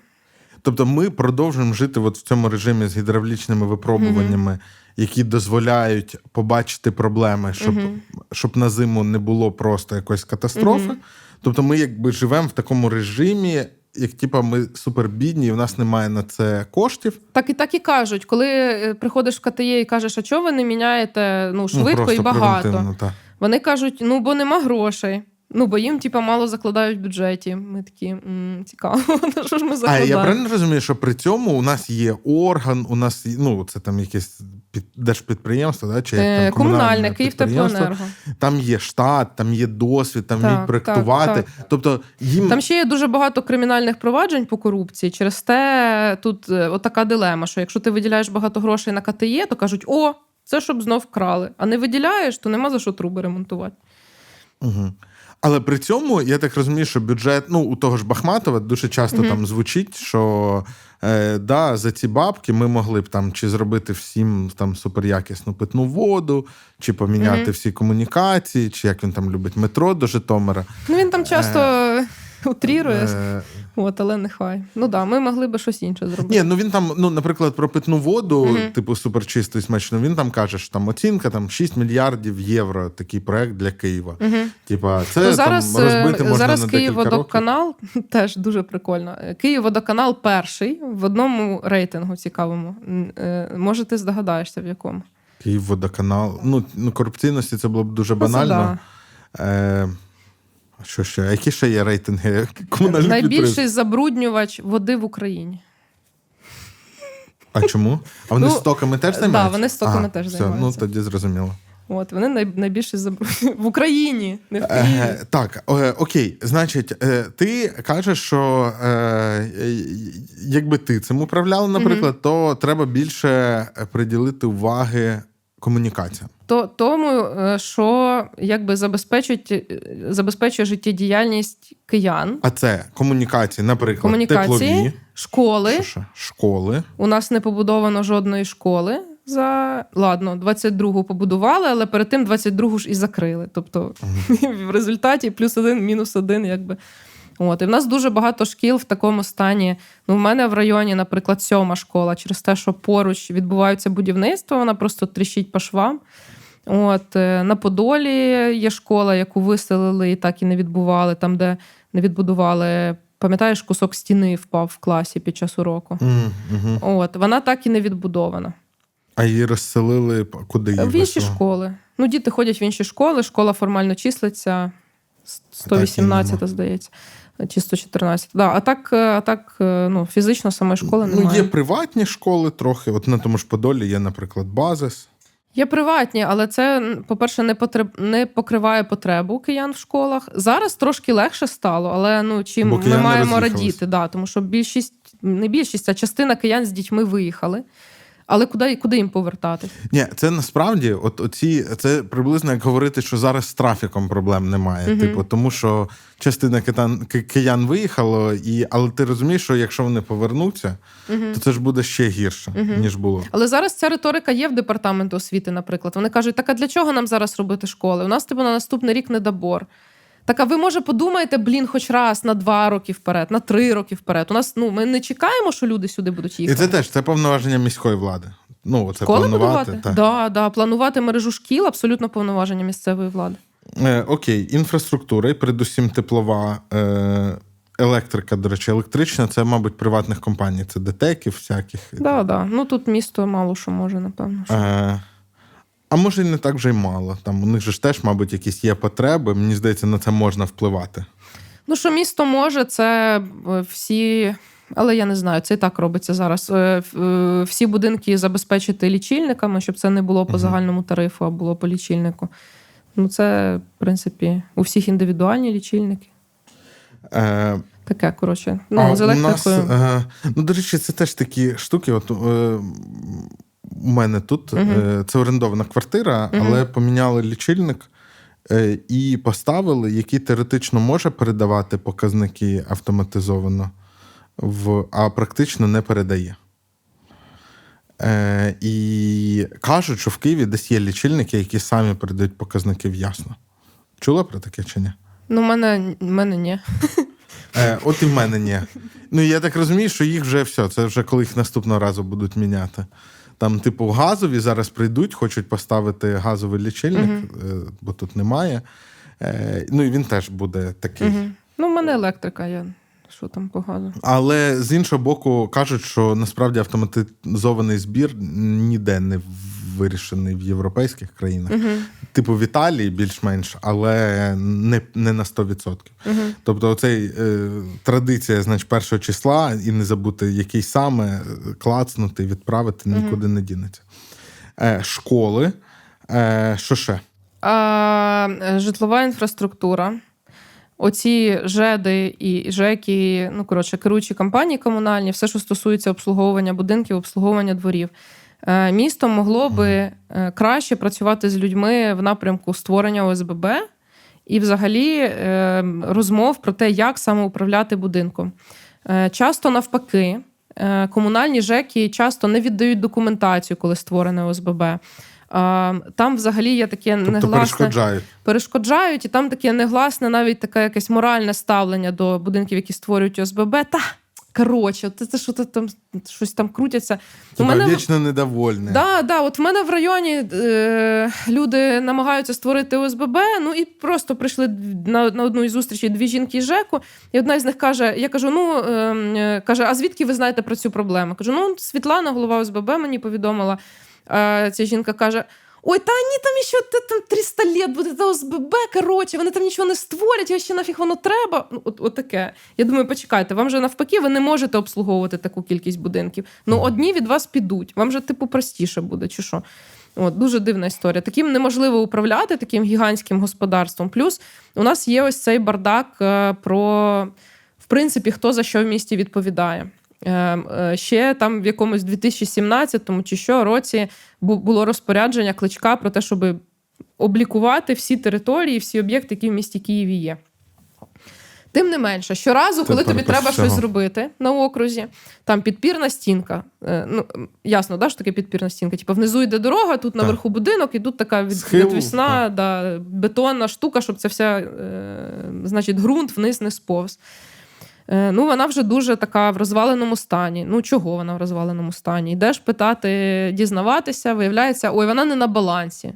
Тобто ми продовжуємо жити от в цьому режимі з гідравлічними випробуваннями, які дозволяють побачити проблеми, щоб, Мгм. щоб на зиму не було просто якоїсь катастрофи. Мгм. Тобто ми якби живемо в такому режимі, як типа ми супербідні, і в нас немає на це коштів. Так і так і кажуть, коли е, приходиш в КТЄ і кажеш, а чого ви не міняєте ну, швидко ну, і багато? так. Вони кажуть, ну бо нема грошей. Ну, бо їм, типа, мало закладають в бюджеті. Ми такі м, цікаво, на що ж ми А я правильно розумію, що при цьому у нас є орган, у нас є- ну це там якесь під держпідприємство, да, чи як Е, там, Комунальне, підприємство. Київтеплоенерго. Там є штат, там є досвід, там Так, вміють проектувати. так, Тобто їм Там ще є дуже багато кримінальних проваджень по корупції. Через те тут е, отака дилема: що якщо ти виділяєш багато грошей на КТЄ, то кажуть, о, це щоб знов крали. А не виділяєш, то нема за що труби ремонтувати. Угу. Але при цьому я так розумію, що бюджет, ну у того ж Бахматова дуже часто Мгм. там звучить, що е, да, за ці бабки ми могли б там чи зробити всім там суперякісну питну воду, чи поміняти Мгм. всі комунікації, чи як він там любить метро до Житомира. Ну він там часто утрірує, Е, от, але нехай. Ну да, ми могли би щось інше зробити. Ні, ну він там, ну, наприклад, про питну воду, Мгм. типу суперчисту і смачну, він там каже, що там оцінка там 6 мільярдів євро, такий проект для Києва. Угу. Типа, це Ну, зараз там розбити е, можна зараз на. Київводоканал теж дуже прикольно. Київводоканал перший в одному рейтингу цікавому. Е, Може, ти здогадаєшся в якому? Київводоканал. Ну, ну, корупційності це було б дуже Ну, це банально. Е, що ще? А Які ще є рейтинги комунальних підприємств? Найбільший забруднювач води в Україні. А чому? А вони Ну, стоками теж да, займаються? вони стоками теж все, займаються. Ну, тоді зрозуміло. От вони най, найбільший забруднювач в Україні, не в Києві. Е, так, е, окей. Значить, е, ти кажеш, що е, е, якби ти цим управляла, наприклад, то треба більше приділити уваги комунікаціям. То тому, е, що якби забезпечують е, забезпечує життєдіяльність киян, А це комунікації, наприклад, комунікації, теплові, школи. що ще? школи. У нас не побудовано жодної школи. За ладно, 22-гу побудували, але перед тим 22-гу ж і закрили. Тобто в результаті плюс один, мінус один, якби. От, і в нас дуже багато шкіл в такому стані. Ну, в мене в районі, наприклад, сьома школа, через те, що поруч відбуваються будівництва, вона просто тріщить по швам. От, е, на Подолі є школа, яку виселили і так і не відбували, там, де не відбудували. Пам'ятаєш, кусок стіни впав в класі під час уроку. М, мгм. От, вона так і не відбудована. А її розселили куди її В інші висилали? школи. Ну, діти ходять в інші школи, школа формально числиться 118, нема. здається, чи 114. Да, а так, е, а так е, ну, фізично самої школи Ну, є приватні школи трохи. От на тому ж Подолі є, наприклад, базис. Є приватні, але це, по-перше, не потреб... не покриває потребу киян в школах. Зараз трошки легше стало, але ну чим Бо ми маємо радіти, да, тому що більшість, не більшість, а частина киян з дітьми виїхали. Але куди, куди їм повертатись? Ні, це насправді, от оці, це приблизно як говорити, що зараз з трафіком проблем немає. Мгм. Типу, тому що частина китан, киян виїхало, і, але ти розумієш, що якщо вони повернуться, то це ж буде ще гірше, ніж було. Але зараз ця риторика є в департаменту освіти, наприклад. Вони кажуть, так а для чого нам зараз робити школи? У нас типу на наступний рік недобор. Так, а ви може подумаєте, блін, хоч раз на два роки вперед, на три роки вперед. У нас ну ми не чекаємо, що люди сюди будуть І це теж це повноваження міської влади. Ну, це Школи планувати. будувати? так. Да, да, планувати мережу шкіл абсолютно повноваження місцевої влади. Е, окей, інфраструктура, і передусім теплова. Е, Електрика, до речі, електрична це, мабуть, приватних компаній. Це детеків всяких. Да, да. Ну тут місто мало що може, напевно. що. Е, а може, і не так вже й мало. Там у них же ж теж, мабуть, якісь є потреби. Мені здається, на це можна впливати. Ну, що місто може, це е, всі. Але я не знаю, це і так робиться зараз. Е, е, Всі будинки забезпечити лічильниками, щоб це не було по загальному тарифу, а було по лічильнику. Ну, це, в принципі, у всих індивідуальні лічильники. Е, Таке, коротше. Ну, а з у нас, е, ну, до речі, це теж такі штуки. От, е, у мене тут е, це орендована квартира, Мгм. але поміняли лічильник е, і поставили, який теоретично може передавати показники автоматизовано, в, а практично не передає. Е, і кажуть, що в Києві десь є лічильники, які самі передають показники в ясно. Чула про таке чи ні? Ну, в мене, мене ні. Е, от і в мене ні. Ну я так розумію, що їх вже все. Це вже коли їх наступного разу будуть міняти. Там, типу, газові зараз прийдуть, хочуть поставити газовий лічильник, угу. бо тут немає. Е, ну і він теж буде такий. Угу. Ну, в мене електрика, я що там по газу. Але з іншого боку, кажуть, що насправді автоматизований збір ніде не вирішений в європейських країнах. Угу. Типу в Італії більш-менш, але не, не на 100%. Угу. Тобто, оцей е, традиція, значить, першого числа і не забути, який саме е, клацнути, відправити нікуди не дінеться. Е, школи. Е, що ще? А, житлова інфраструктура. Оці ЖЕДи і ЖЕКи, ну коротше, керуючі компанії комунальні, все, що стосується обслуговування будинків, обслуговування дворів. Е, Місто могло би е, краще працювати з людьми в напрямку створення ОСББ і, взагалі, е, розмов про те, як саме управляти будинком. Часто навпаки, комунальні ЖЕКи часто не віддають документацію, коли створене ОСББ. Там взагалі є таке Тобто негласне перешкоджають. перешкоджають, і там таке негласне, навіть таке якесь моральне ставлення до будинків, які створюють ОСББ. Та коротше, це, це що ти там щось там крутяться. У мене в- вічно недовольні. Да, да, от в мене в районі е, люди намагаються створити ОСББ, ну і просто прийшли на, на одну із зустрічей дві жінки з ЖЕКу, і одна з них каже: я кажу: ну е, е, каже, а звідки ви знаєте про цю проблему? Кажу, ну Світлана, голова ОСББ, мені повідомила. А ця жінка каже: Ой, та вони там ще та, там 300 лет буде та ОСББ, коротше, вони там нічого не створять, а ще нафіг воно треба. Ну, от, от таке. Я думаю, почекайте, вам же навпаки, ви не можете обслуговувати таку кількість будинків. Ну, одні від вас підуть. Вам же, типу, простіше буде, чи що? От, дуже дивна історія. Таким неможливо управляти, таким гігантським господарством. Плюс у нас є ось цей бардак е, про, в принципі, хто за що в місті відповідає. Е, е, Ще там в якомусь 2017 чи що році було розпорядження кличка про те, щоб облікувати всі території, всі об'єкти, які в місті Києві є. Тим не менше, щоразу, коли тобі треба всього. щось зробити на окрузі, там підпірна стінка. е, Ну, ясно, да, що таке підпірна стінка? Типу, внизу йде дорога, тут Так. наверху будинок, і тут така від, Схил, відвісна да, бетонна штука, щоб це вся, е, значить, ґрунт вниз не сповз. Е, Ну, вона вже дуже така в розваленому стані. Ну, чого вона в розваленому стані? Йдеш питати, дізнаватися, виявляється, ой, вона не на балансі.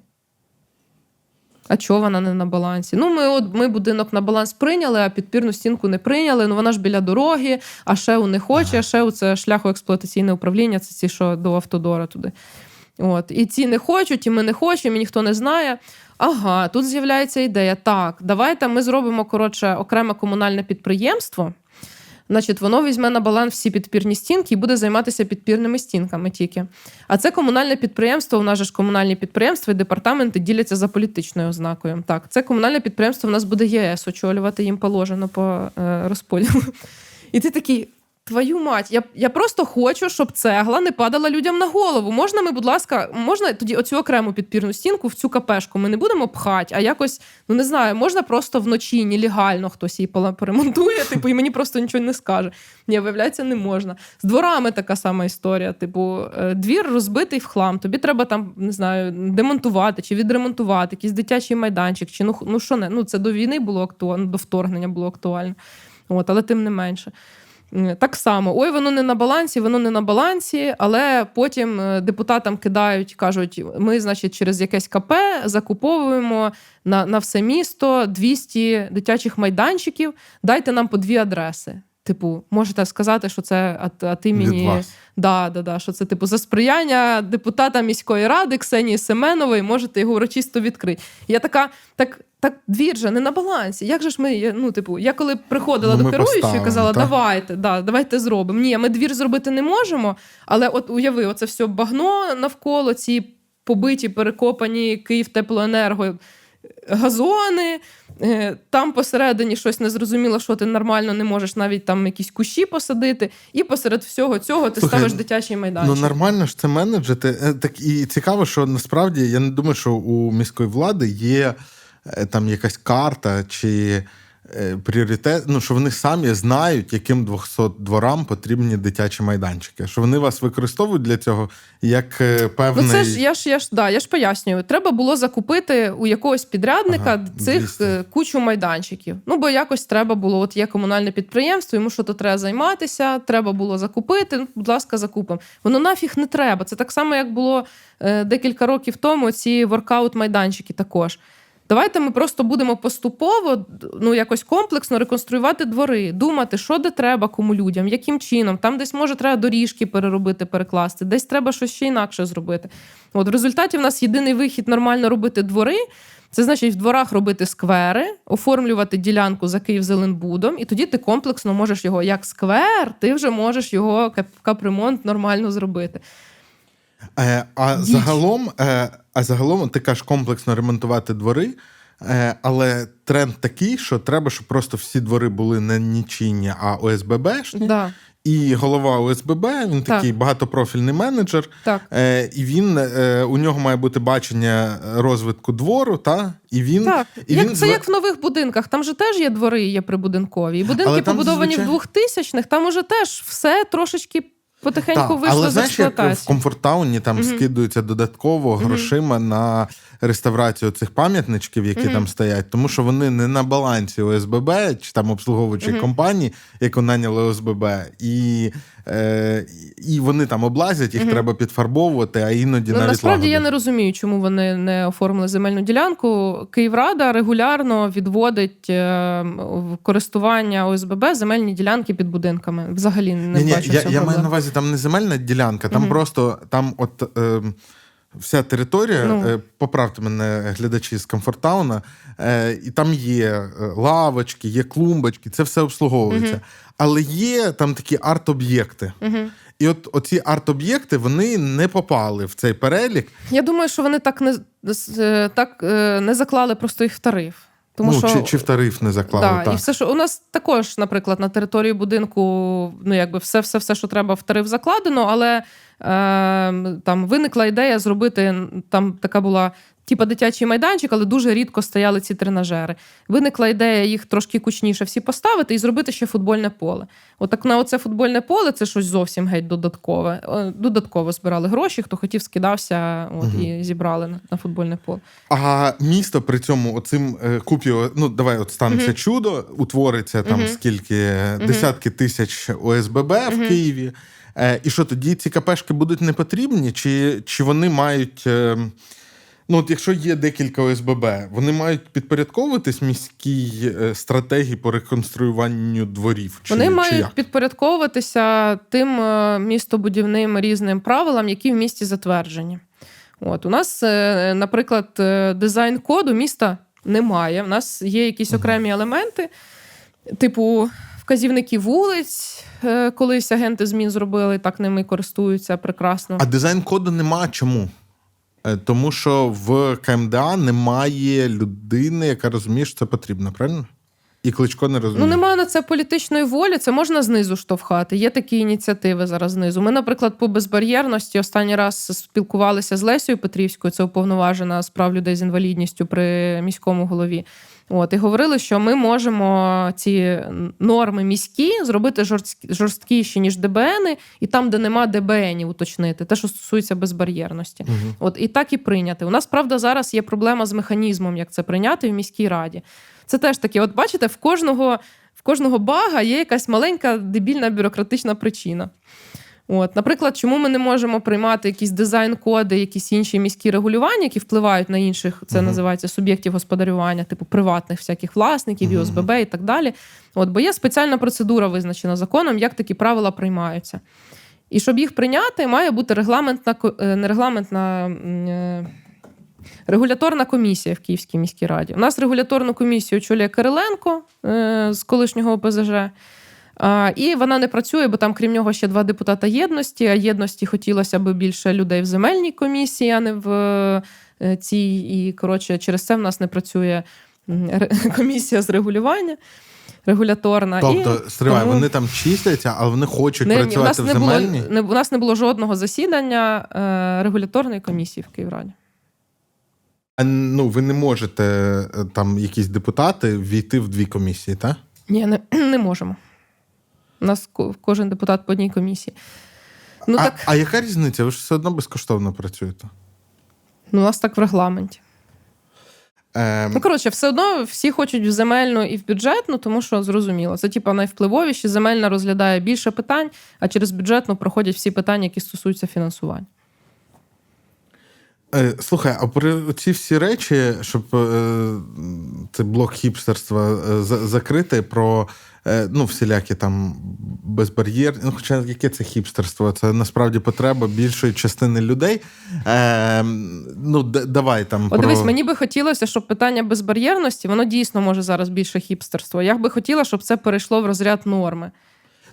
А чого вона не на балансі? Ну, ми от ми будинок на баланс прийняли, а підпірну стінку не прийняли. Ну вона ж біля дороги, а ще у не хоче, а ще у це шляхоексплуатаційне управління, це ці, що до автодора туди. От. І ці не хочуть, і ми не хочемо, і ніхто не знає. Ага, тут з'являється ідея. Так, давайте ми зробимо коротше окреме комунальне підприємство. Значить, воно візьме на баланс всі підпірні стінки і буде займатися підпірними стінками тільки. А це комунальне підприємство. У нас же ж комунальні підприємства і департаменти діляться за політичною ознакою. Так, це комунальне підприємство. У нас буде ЄС очолювати їм положено по е, розподілу. І ти такий. Твою мать, я, я просто хочу, щоб цегла не падала людям на голову. Можна ми, будь ласка, можна тоді оцю окрему підпірну стінку в цю капешку ми не будемо пхати, а якось, ну не знаю, можна просто вночі нелегально хтось її поремонтує, типу, і мені просто нічого не скаже. Ні, виявляється, не можна. З дворами така сама історія. Типу, е, двір розбитий в хлам. Тобі треба там, не знаю, демонтувати чи відремонтувати, якийсь дитячий майданчик, чи ну, ну що не, ну це до війни було актуально, до вторгнення було актуально. От, але тим не менше. Так само, ой, воно не на балансі, воно не на балансі, але потім е, депутатам кидають, кажуть: ми, значить, через якесь КП закуповуємо на, на все місто 200 дитячих майданчиків. Дайте нам по дві адреси. Типу, можете сказати, що це от, от імені Від вас. Да, да, да, що це типу за сприяння депутата міської ради Ксенії Семенової можете його урочисто відкрити. Я така, так, так двір же не на балансі. Як же ж ми? Ну, типу, я коли приходила Ну, до керуючої, поставимо, казала, так? давайте, да, давайте зробимо. Ні, ми двір зробити не можемо, але от уяви, оце все багно навколо, ці побиті, перекопані Київ теплоенерго. Газони, е, там посередині щось незрозуміло, що ти нормально не можеш навіть там якісь кущі посадити, і посеред всього цього ти Слухай, ставиш дитячий майданчик. Ну нормально ж це менеджити. Е, Так і цікаво, що насправді я не думаю, що у міської влади є е, там якась карта чи е, пріоритет. Ну що вони самі знають, яким 200 дворам потрібні дитячі майданчики. Що вони вас використовують для цього як е, певний. Ну, це ж я ж я ж да, я ж пояснюю. Треба було закупити у якогось підрядника Ага, цих 200. е, кучу майданчиків. Ну бо якось треба було. От є комунальне підприємство, йому що то треба займатися. Треба було закупити. Ну, будь ласка, закупимо. Воно нафіг не треба. Це так само, як було е, декілька років тому. Ці воркаут-майданчики також. Давайте ми просто будемо поступово, ну якось комплексно реконструювати двори, думати, що де треба кому людям, яким чином. Там десь може треба доріжки переробити, перекласти, десь треба щось ще інакше зробити. От в результаті в нас єдиний вихід нормально робити двори. Це значить в дворах робити сквери, оформлювати ділянку за Київзеленбудом, і тоді ти комплексно можеш його як сквер, ти вже можеш його кап- капремонт нормально зробити. Е, а Діч. загалом, е, а загалом ти кажеш комплексно ремонтувати двори. Е, але тренд такий, що треба, щоб просто всі двори були не нічийні, а ОСББшні. Да, І голова ОСББ, він Так. такий багатопрофільний менеджер. так. Е, і він е, у нього має бути бачення розвитку двору, та і він Так, і як він це як в нових будинках. Там же теж є двори, є прибудинкові. І будинки Але там побудовані зазвичай- в 2000-х, там уже теж все трошечки потихеньку Та, експлуатації. але знаєш, як в комфорттауні там угу. скидуються додатково грошима на реставрацію цих пам'ятничків, які Мгм. там стоять, тому що вони не на балансі ОСББ чи там обслуговуючої Мгм. компанії, яку наняли ОСББ, і, е, і вони там облазять, їх Мгм. треба підфарбовувати, а іноді Ну, навіть насправді я не розумію, чому вони не оформили земельну ділянку. Київрада регулярно відводить е, в користування ОСББ земельні ділянки під будинками. Взагалі не Ні, ні, бачу я, я маю на увазі, там не земельна ділянка, там просто там от. Е, Вся територія, Ну. е, поправте мене, глядачі з комфорттауна, е, і там є е, лавочки, є клумбочки, це все обслуговується. Мгм. Але є там такі арт-об'єкти. Мгм. І от оці арт-об'єкти вони не попали в цей перелік. Я думаю, що вони так не так не заклали просто їх в тариф. Тому ну, що чи, чи в тариф не заклали. Да, так. і все, що у нас також, наприклад, на території будинку, ну якби все, все, все, що треба в тариф закладено, але там виникла ідея зробити там така була. Типа дитячий майданчик, але дуже рідко стояли ці тренажери. Виникла ідея їх трошки кучніше всі поставити і зробити ще футбольне поле. Отак на оце футбольне поле це щось зовсім геть додаткове. Е, Додатково збирали гроші, хто хотів, скидався от, Мгм. і зібрали на, на футбольне поле. А місто при цьому оцим е, купі, ну давай от станеться Мгм. чудо, утвориться там Мгм. скільки десятки тисяч ОСББ в Києві. Е, і що тоді ці КПшки будуть не потрібні, чи, чи вони мають. Е, Ну, от якщо є декілька ОСББ, вони мають підпорядковуватись міській е, стратегії по реконструюванню дворів. Чи, Вони чи мають як? підпорядковуватися тим е, містобудівним різним правилам, які в місті затверджені. От у нас, е, наприклад, е, дизайн коду міста немає. У нас є якісь окремі елементи, типу вказівники вулиць. е, Колись агенти змін зробили, так ними користуються прекрасно. А дизайн коду нема чому? Е, Тому що в КМДА немає людини, яка розуміє, що це потрібно, правильно? І Кличко не розуміє. Ну, немає на це політичної волі, це можна знизу штовхати. Є такі ініціативи зараз знизу. Ми, наприклад, по безбар'єрності останній раз спілкувалися з Лесією Петрівською, це уповноважена з прав людей з інвалідністю при міському голові. От і говорили, що ми можемо ці норми міські зробити жорсткіші, ніж ДБНи, і там, де нема ДБНів, уточнити, те, що стосується безбар'єрності. Мгм. От і так і прийняти. У нас правда зараз є проблема з механізмом, як це прийняти в міській раді. Це теж таке, от бачите, в кожного, в кожного бага є якась маленька дебільна бюрократична причина. От, наприклад, чому ми не можемо приймати якісь дизайн-коди, якісь інші міські регулювання, які впливають на інших, це Мгм. називається суб'єктів господарювання, типу приватних всяких власників, і ОСББ і так далі. От, бо є спеціальна процедура, визначена законом, як такі правила приймаються. І щоб їх прийняти, має бути регламентна е, не регламентна. е, Регуляторна комісія в Київській міській раді. У нас регуляторну комісію очолює Кириленко е, з колишнього ОПЗЖ. І вона не працює, бо там, крім нього, ще два депутата єдності. А єдності хотілося б більше людей в земельній комісії, а не в е, цій. І коротше, через це в нас не працює комісія з регулювання регуляторна. Тобто, і стривай, тому вони там числяться, але вони хочуть не- у працювати нас в не було, земельній. не, у нас не було жодного засідання е, регуляторної комісії в Київраді. А, ну, ви не можете е, там якісь депутати війти в дві комісії, так? Ні, не, не можемо. У нас кожен депутат по одній комісії. Ну, а, так, а яка різниця? Ви ж все одно безкоштовно працюєте. ну, у нас так в регламенті. Ем... Ну, коротше, все одно всі хочуть в земельну і в бюджетну, тому що зрозуміло. Це типа найвпливовіші. Земельна розглядає більше питань, а через бюджетну проходять всі питання, які стосуються фінансування. Е, Слухай, а про ці всі речі, щоб е, цей блок хіпстерства е, закрити, про е, ну, всілякі там безбар'єр. Ну, хоча яке це хіпстерство? Це насправді потреба більшої частини людей. Е, ну, д- давай там про... дивись, мені би хотілося, щоб питання безбар'єрності, воно дійсно може зараз більше хіпстерство. Я би хотіла, щоб це перейшло в розряд норми.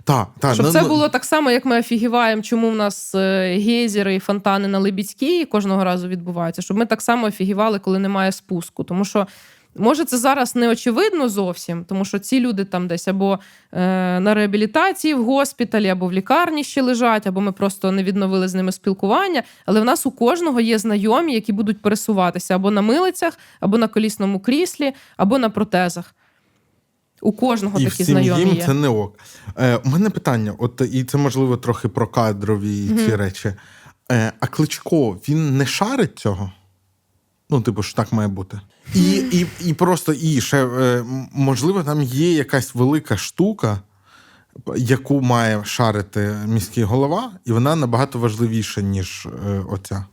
Та, та, Щоб ну, це ну, було так само, як ми офігіваємо, чому в нас е, гейзери і фонтани на Либідській кожного разу відбуваються. Щоб ми так само офігівали, коли немає спуску. Тому що. Може, це зараз не очевидно зовсім, тому що ці люди там десь або е, на реабілітації в госпіталі, або в лікарні ще лежать, або ми просто не відновили з ними спілкування. Але в нас у кожного є знайомі, які будуть пересуватися або на милицях, або на колісному кріслі, або на протезах. У кожного і такі всім знайомі їм є. це не ок. Е, у мене питання: от і це можливо трохи про кадрові ці речі. Е, а Кличко він не шарить цього? Ну, типу, що так має бути. І, і, і просто і ще е, можливо, там є якась велика штука, яку має шарити міський голова, і вона набагато важливіша, ніж е, оця.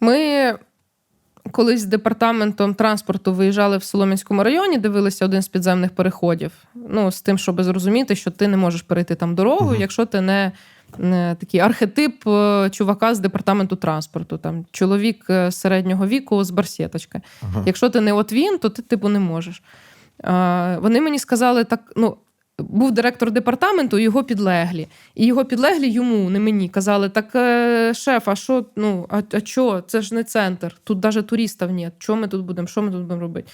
Ми колись з департаментом транспорту виїжджали в Солом'янському районі, дивилися один з підземних переходів. Ну, з тим, щоб зрозуміти, що ти не можеш перейти там дорогу, Мгм. якщо ти не, не такий архетип е, чувака з департаменту транспорту. Там чоловік е, середнього віку з барсеточкою. Ага. Якщо ти не от він, то ти типу не можеш. Вони мені сказали так: ну. Був директор департаменту, його підлеглі. І його підлеглі йому, не мені, казали: так, е, шеф, а що, ну, а, а чо? Це ж не центр. Тут навіть туристів немає. Що ми тут будемо? Що ми тут будемо робити?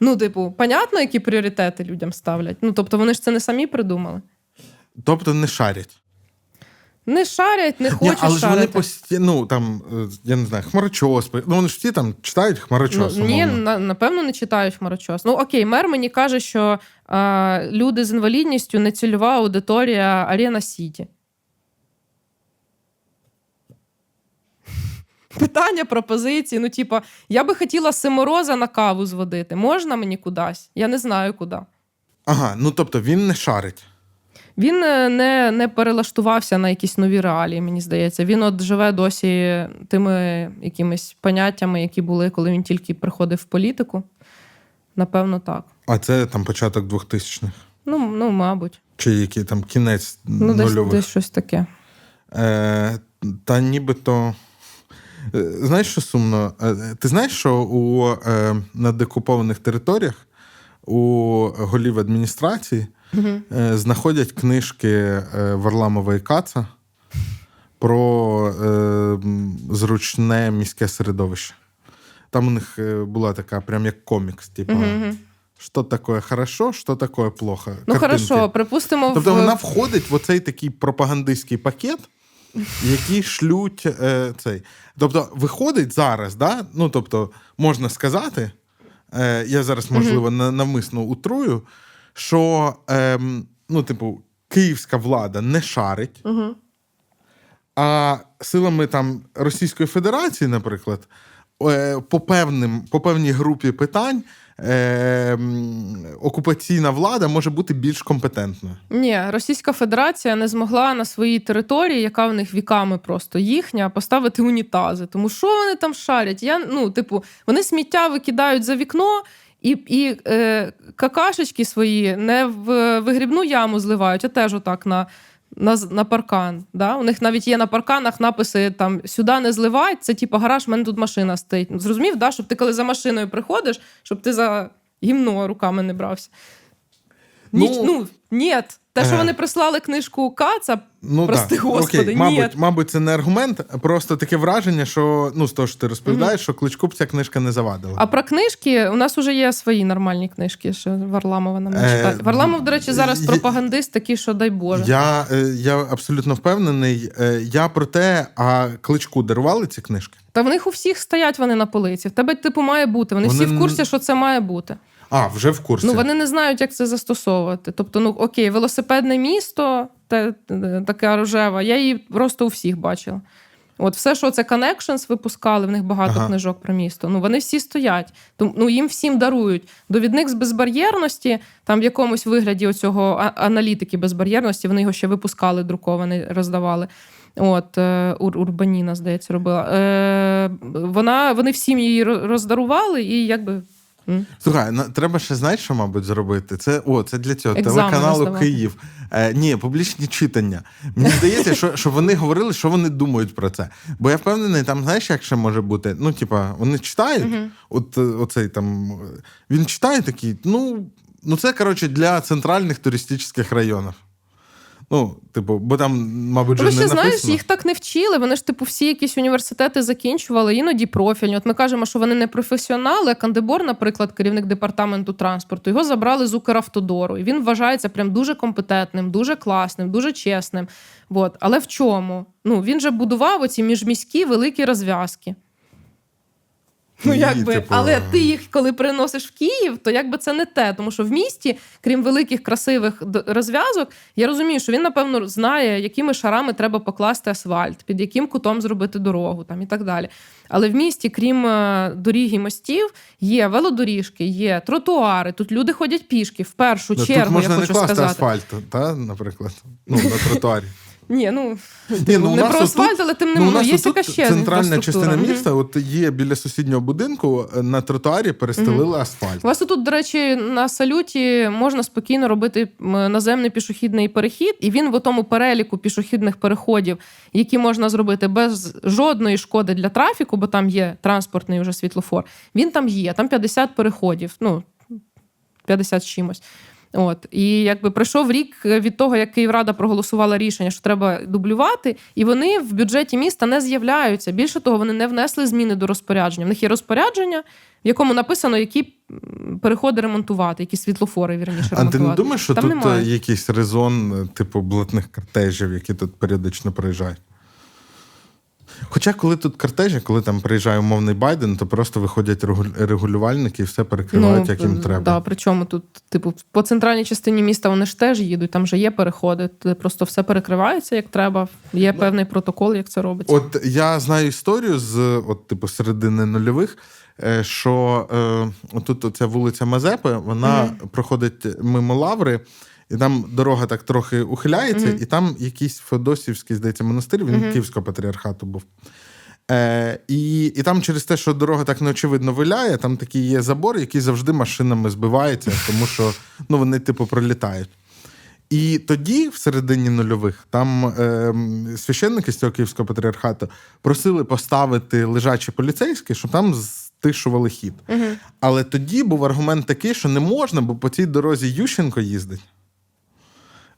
Ну, типу, понятно, які пріоритети людям ставлять. Ну, тобто, вони ж це не самі придумали. Тобто не шарять. Не шарять, не Ні, хочуть але ж вони постійно, ну там, е, я не знаю, хмарочос. Ну, вони ж всі там читають хмарочос. Ну, ні, на, напевно, не читають хмарочос. Ну окей, мер мені каже, що а, люди з інвалідністю не цільова аудиторія Арена Сіті. Питання, пропозиції. Ну, типа, я би хотіла Семороза на каву зводити. Можна мені кудись? Я не знаю куди. Ага, ну тобто він не шарить. Він е, не, не перелаштувався на якісь нові реалії, мені здається. Він от живе досі тими якимись поняттями, які були, коли він тільки приходив в політику. Напевно, так. А це там початок 2000-х. Ну, ну мабуть. Чи який там кінець Ну, десь, нульових. десь щось таке. Е, та нібито. Е, Знаєш, що сумно? Е, Ти знаєш, що у е, на декупованих територіях у голів адміністрації Е, знаходять книжки е, Варламова і Каца про е, зручне міське середовище. Там у них була така, прям як комікс, типу, що таке хорошо, що таке плохо. Ну, Картинки. хорошо, припустимо, Тобто в... вона входить в оцей такий пропагандистський пакет, який шлють е, цей. Тобто, виходить зараз, да? ну тобто, можна сказати, е, я зараз, можливо, на- навмисно утрую, що ем, ну, типу, київська влада не шарить, Угу. а силами там Російської Федерації, наприклад, е, по, певним, по певній групі питань е, окупаційна влада може бути більш компетентною. Ні, Російська Федерація не змогла на своїй території, яка в них віками просто їхня, поставити унітази. Тому що вони там шарять? Я, ну, типу, вони сміття викидають за вікно. І і е, какашечки свої не в вигрібну яму зливають, а теж отак на, на, на паркан. Да? У них навіть є на парканах написи там сюди не зливають, це типу гараж, в мене тут машина стоїть. Ну, Зрозумів, да? щоб ти коли за машиною приходиш, щоб ти за гімно руками не брався. Ніч, Ну, ну, ні. Те, що е. вони прислали книжку Каца, Ну, Прости, да. господи, Окей, мабуть, мабуть, це не аргумент, просто таке враження, що ну, з того, що ти розповідаєш, що кличку б ця книжка не завадила. а про книжки у нас вже є свої нормальні книжки, що Варламова нам не Е, читає. Варламов, до речі, зараз є- пропагандист такий, що дай Боже. Я, е, я абсолютно впевнений. Е, Я про те, а кличку дарували ці книжки? Та в них у всіх стоять вони на полиці. В тебе, типу, має бути. Вони, Вони всі в курсі, що це має бути. А, вже в курсі. Ну вони не знають, як це застосовувати. Тобто, ну окей, велосипедне місто, те, те- така рожева, я її просто у всіх бачила. От все, що це Connections випускали, в них багато Ага. книжок про місто. Ну вони всі стоять. Тому ну їм всім дарують. Довідник з безбар'єрності, там в якомусь вигляді оцього аналітики безбар'єрності, вони його ще випускали, друкований, роздавали. От е, Ур- Урбаніна, здається, робила. Е, вона, вони всім її роздарували, і якби. М. Слухай, на- треба ще знаєш, що, мабуть, зробити. Це о, це для цього Екзамени телеканалу здавати. Київ. Е, ні, публічні читання. Мені здається, що, що вони говорили, що вони думають про це. Бо я впевнений, там знаєш, як ще може бути. Ну, типа, вони читають, от е, оцей там е, він читає такий, ну, ну це коротше для центральних туристичних районів. Ну, типу, бо там, мабуть, Ви не ще написано. знаєш, їх так не вчили. Вони ж, типу, всі якісь університети закінчували, іноді профільні. От ми кажемо, що вони не професіонали. Кандебор, наприклад, керівник департаменту транспорту, його забрали з Укравтодору. І він вважається прям дуже компетентним, дуже класним, дуже чесним. От. Але в чому? Ну, він же будував оці міжміські великі розв'язки. Ну, якби, типу, але ти їх, коли приносиш в Київ, то якби це не те. Тому що в місті, крім великих красивих розв'язок, я розумію, що він, напевно, знає, якими шарами треба покласти асфальт, під яким кутом зробити дорогу там, і так далі. Але в місті, крім е, доріг і мостів, є велодоріжки, є тротуари. Тут люди ходять пішки. В першу Ну, чергу, Тут можна я не класти сказати. асфальт, та, наприклад, ну, на тротуарі. Ні, ну, Ні, ну, у не нас про отут- асфальт, але тим не Ну, у нас є отут ще центральна частина інфраструктура. Мгм. міста, от є біля сусіднього будинку, е, на тротуарі перестелили асфальт. У вас тут, до речі, на салюті можна спокійно робити м, наземний пішохідний перехід, і він в тому переліку пішохідних переходів, які можна зробити без жодної шкоди для трафіку, бо там є транспортний уже світлофор. Він там є, там 50 переходів, ну 50 з чимось. От і якби пройшов рік від того, як Київрада проголосувала рішення, що треба дублювати, і вони в бюджеті міста не з'являються. Більше того, вони не внесли зміни до розпорядження. В них є розпорядження, в якому написано, які переходи ремонтувати, які світлофори вірніше А ти не думаєш, що Там тут немає. е, якийсь резон, е, типу, блатних кортежів, які тут періодично приїжджають? Хоча, коли тут кортежі, коли там приїжджає умовний Байден, то просто виходять регулювальники і все перекривають, як їм е, треба. Да, причому тут, типу, по центральній частині міста вони ж теж їдуть, там же є переходи, просто все перекривається як треба. Є певний протокол, як це робиться. От я знаю історію з от, типу, середини нульових, е, що е, тут оця вулиця Мазепи, вона проходить мимо лаври. І там дорога так трохи ухиляється, і там якийсь Феодосівський, здається, монастир, він Київського патріархату був. Е, і, і там через те, що дорога так неочевидно виляє, там такий є забор, який завжди машинами збивається, тому що ну, вони, типу, пролітають. І тоді, в середині нульових, там е, священники з цього Київського патріархату просили поставити лежачі поліцейські, щоб там стишували хід. Але тоді був аргумент такий, що не можна, бо по цій дорозі Ющенко їздить.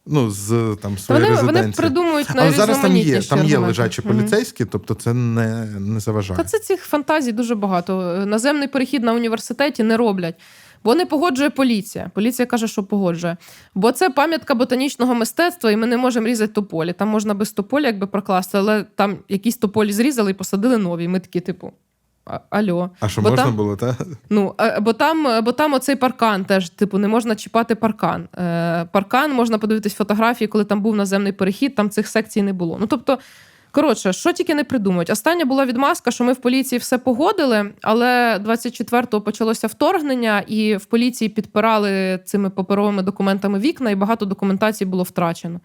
Ну, з там Та своєї вони, вони придумують Але зараз там є, там є лежачі Мгм. поліцейські, тобто це не, не заважає. Та це цих фантазій дуже багато. Наземний перехід на університеті не роблять. Бо не погоджує поліція. Поліція каже, що погоджує. Бо це пам'ятка ботанічного мистецтва, і ми не можемо різати тополі. Там можна без тополі якби прокласти, але там якісь тополі зрізали і посадили нові. Ми такі, типу, «А- альо. А що Бо можна там- було, так? Ну, е, бо там, бо там оцей паркан теж, типу, не можна чіпати паркан. Е, паркан можна подивитись фотографії, коли там був наземний перехід, там цих секцій не було. Ну тобто, Коротше, що тільки не придумають. Остання була відмазка, що ми в поліції все погодили, але 24-го почалося вторгнення, і в поліції підпирали цими паперовими документами вікна, і багато документації було втрачено.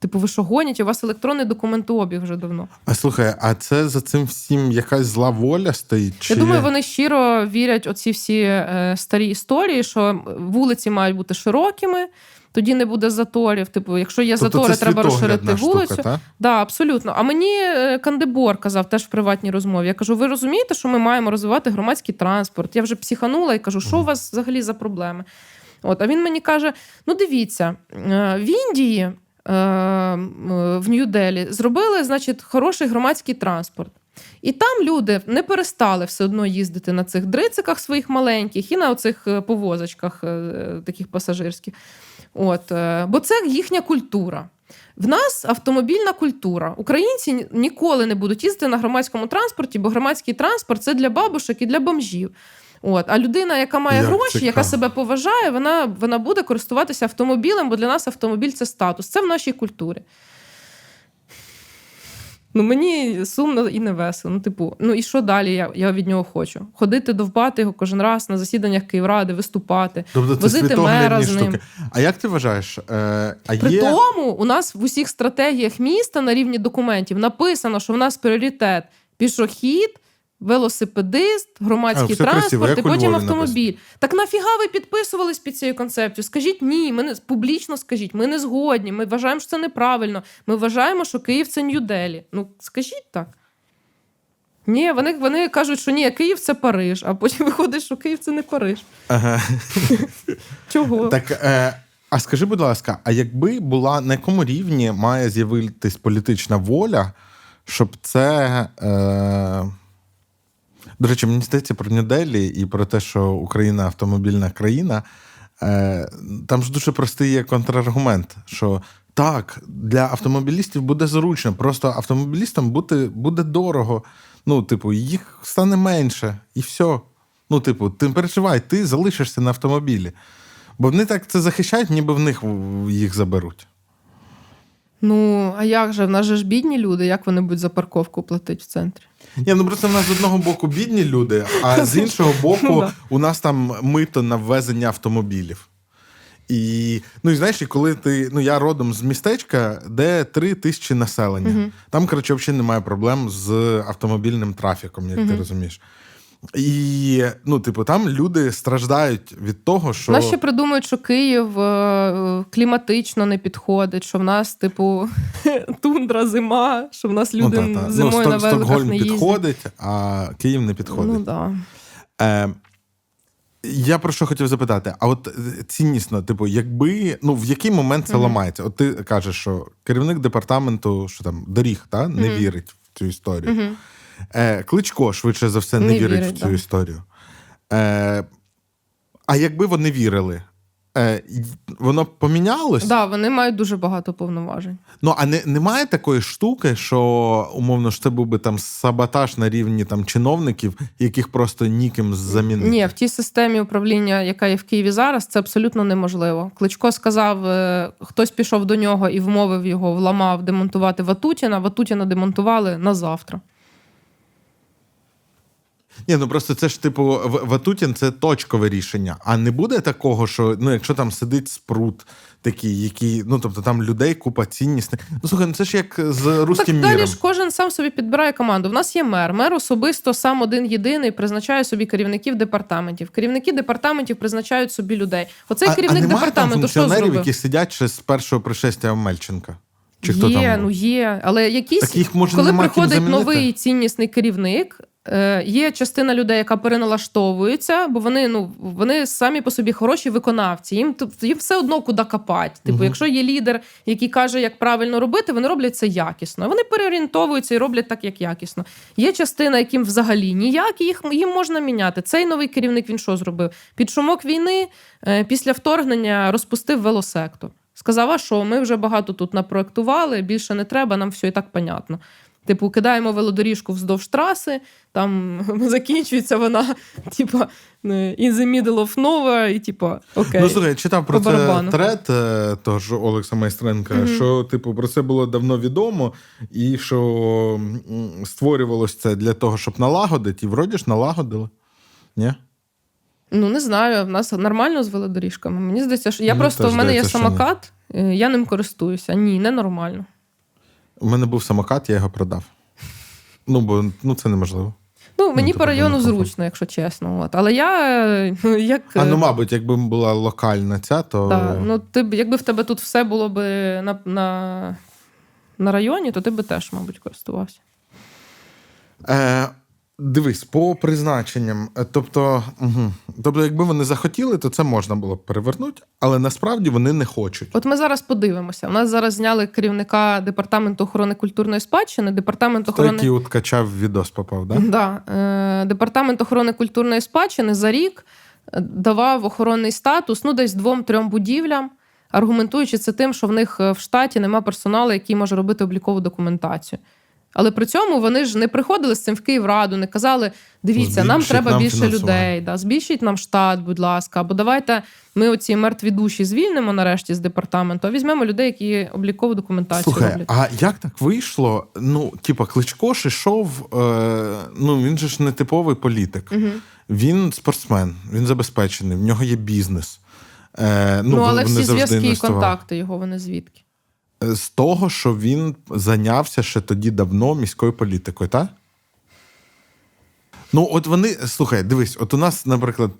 Типу, ви що гонять? У вас електронний документообіг вже давно. А слухай, а це за цим всім якась зла воля стоїть? Чи... Я думаю, вони щиро вірять оці всі е, старі історії, що вулиці мають бути широкими. Тоді не буде заторів. Типу, якщо є тобто затори, треба розширити вулицю. Штука, та? Да, абсолютно. А мені е, Кандибор казав теж в приватній розмові. Я кажу: ви розумієте, що ми маємо розвивати громадський транспорт? Я вже психанула і кажу, що у вас взагалі за проблеми? От, а він мені каже: ну дивіться, е, в Індії, в Нью-Делі зробили, значить, хороший громадський транспорт. І там люди не перестали все одно їздити на цих дрициках своїх маленьких і на оцих е, повозочках е, таких пасажирських. От, е, бо це їхня культура. В нас автомобільна культура. Українці ніколи не будуть їздити на громадському транспорті, бо громадський транспорт це для бабушок і для бомжів. От. А людина, яка має Як гроші, цікаво. яка себе поважає, вона, вона буде користуватися автомобілем, бо для нас автомобіль це статус. Це в нашій культурі. Ну, мені сумно і не весело. Ну, типу, ну і що далі я, я від нього хочу? Ходити довбати його кожен раз на засіданнях Київради, виступати. Тобто Возити мера з ним. штуки. А як ти вважаєш? Е, а При є... тому у нас в усіх стратегіях міста на рівні документів написано, що в нас пріоритет пішохід, велосипедист, А, громадський красиво, транспорт і потім автомобіль. Так нафіга ви підписувались під цією концепцією? Скажіть ні, ми не публічно скажіть, ми не згодні. Ми вважаємо, що це неправильно. Ми вважаємо, що Київ це Нью-Делі. Ну скажіть так. Ні, вони, вони кажуть, що ні, Київ це Париж, а потім виходить, що Київ це не Париж. Ага. Чого? Так, е, а скажи, будь ласка, а якби була на якому рівні має з'явитись політична воля, щоб це. Е... До речі, мені здається про Нью-Делі і про те, що Україна автомобільна країна. Е, там ж дуже простий є контраргумент, що так, для автомобілістів буде зручно, просто автомобілістам бути, буде дорого. Ну, типу, їх стане менше, і все. Ну, типу, ти переживай, ти залишишся на автомобілі. Бо вони так це захищають, ніби в них їх заберуть. Ну, а як же? В нас же ж бідні люди, як вони будуть за парковку платити в центрі? Ні, ну просто в нас з одного боку бідні люди, а з іншого Ну, боку, у нас там мито на ввезення автомобілів. І ну і знаєш, і коли ти. Ну я родом з містечка, де три тисячі населення. Там, коротше, взагалі немає проблем з автомобільним трафіком, як ти розумієш. І ну, типу, там люди страждають від того, що Нас ще придумають, що Київ е, кліматично не підходить, що в нас, типу, тундра, зима, що в нас люди ну, та, та. зимою ну, на великах Стокгольм не їздять. підходить, а Київ не підходить. Ну, да. Е, я про що хотів запитати: а от е, ціннісно, типу, якби ну в який момент це Мгм. ламається? От ти кажеш, що керівник департаменту, що там доріг, та не Мгм. вірить в цю історію. Мгм. Е, Кличко, швидше за все, не, Не вірить, вірить, в цю да. історію. Е, а якби вони вірили, е, воно помінялось? Да, вони мають дуже багато повноважень. Ну, а не, немає такої штуки, що умовно ж це був би там саботаж на рівні там чиновників, яких просто ніким замінити. Ні, в тій системі управління, яка є в Києві зараз, це абсолютно неможливо. Кличко сказав, е, хтось пішов до нього і вмовив його, вламав демонтувати Ватутіна. Ватутіна демонтували на завтра. Ні, ну просто це ж типу Ватутін це точкове рішення. А не буде такого, що ну, якщо там сидить спрут такий, який, ну тобто там людей купа ціннісних. Ну слухай, ну це ж як з руським так далі міром. ж кожен сам собі підбирає команду. В нас є мер. Мер особисто сам один єдиний призначає собі керівників департаментів. Керівники департаментів призначають собі людей. Оцей а, керівник а немає там департаменту що функціонерів, зробив? які сидять ще з першого пришестя Мельченка? Чи хто там? ну є. Але якісь, Так їх, може, коли приходить новий ціннісний керівник, е, є частина людей, яка переналаштовується, бо вони ну вони самі по собі хороші виконавці. Їм їм все одно куди копати. Типу, Мгм. якщо є лідер, який каже, як правильно робити, вони роблять це якісно. Вони переорієнтовуються і роблять так, як якісно. Є частина, яким взагалі ніяк, і їх їм можна міняти. Цей новий керівник він що зробив? Під шумок війни е, після вторгнення розпустив велосектор. Сказав, а що ми вже багато тут напроектували, більше не треба, нам все і так понятно. Типу, кидаємо велодоріжку вздовж траси, там закінчується вона, типу, in the middle of nowhere, і типу, окей. Ну, слухай, читав про це барабану. трет е, того ж Олекса Майстренка, Мгм. що, типу, про це було давно відомо, і що м, створювалось це для того, щоб налагодити, і вроді ж налагодили. Ні? Ну, не знаю, в нас нормально з велодоріжками. Мені здається, що я Мені просто в мене є здається, самокат, е, я ним користуюся. Ні, не нормально. У мене був самокат, я його продав. Ну, бо ну, це неможливо. Ну, мені ну, по району зручно, якщо чесно. От. Але я ну, як. А ну, е, мабуть, якби була локальна ця, то. Да. Ну, ти б, якби в тебе тут все було б на, на, на районі, то ти би теж, мабуть, користувався. Е, дивись, по призначенням. Е, Тобто, угу. тобто, якби вони захотіли, то це можна було б перевернути, але насправді вони не хочуть. От ми зараз подивимося. У нас зараз зняли керівника департаменту охорони культурної спадщини, департамент охорони. який от качав відос попав, да? Да. Е, Департамент охорони культурної спадщини за рік е, давав охоронний статус ну, десь двом-трьом будівлям, аргументуючи це тим, що в них в штаті нема персоналу, який може робити облікову документацію. Але при цьому вони ж не приходили з цим в Київраду, не казали: дивіться, нам треба нам більше людей, да, збільшіть нам штат, будь ласка, або давайте ми оці мертві душі звільнимо нарешті з департаменту, а візьмемо людей, які облікову документацію Слухай, роблять. а як так вийшло? Ну, типа, Кличко ж ішов, е, ну він же ж не типовий політик. Угу. Він спортсмен, він забезпечений, в нього є бізнес. Е, Ну, ну, але всі зв'язки і контакти його вони звідки? З того, що він зайнявся ще тоді давно міською політикою, так? Ну, от вони, слухай, дивись, от у нас, наприклад,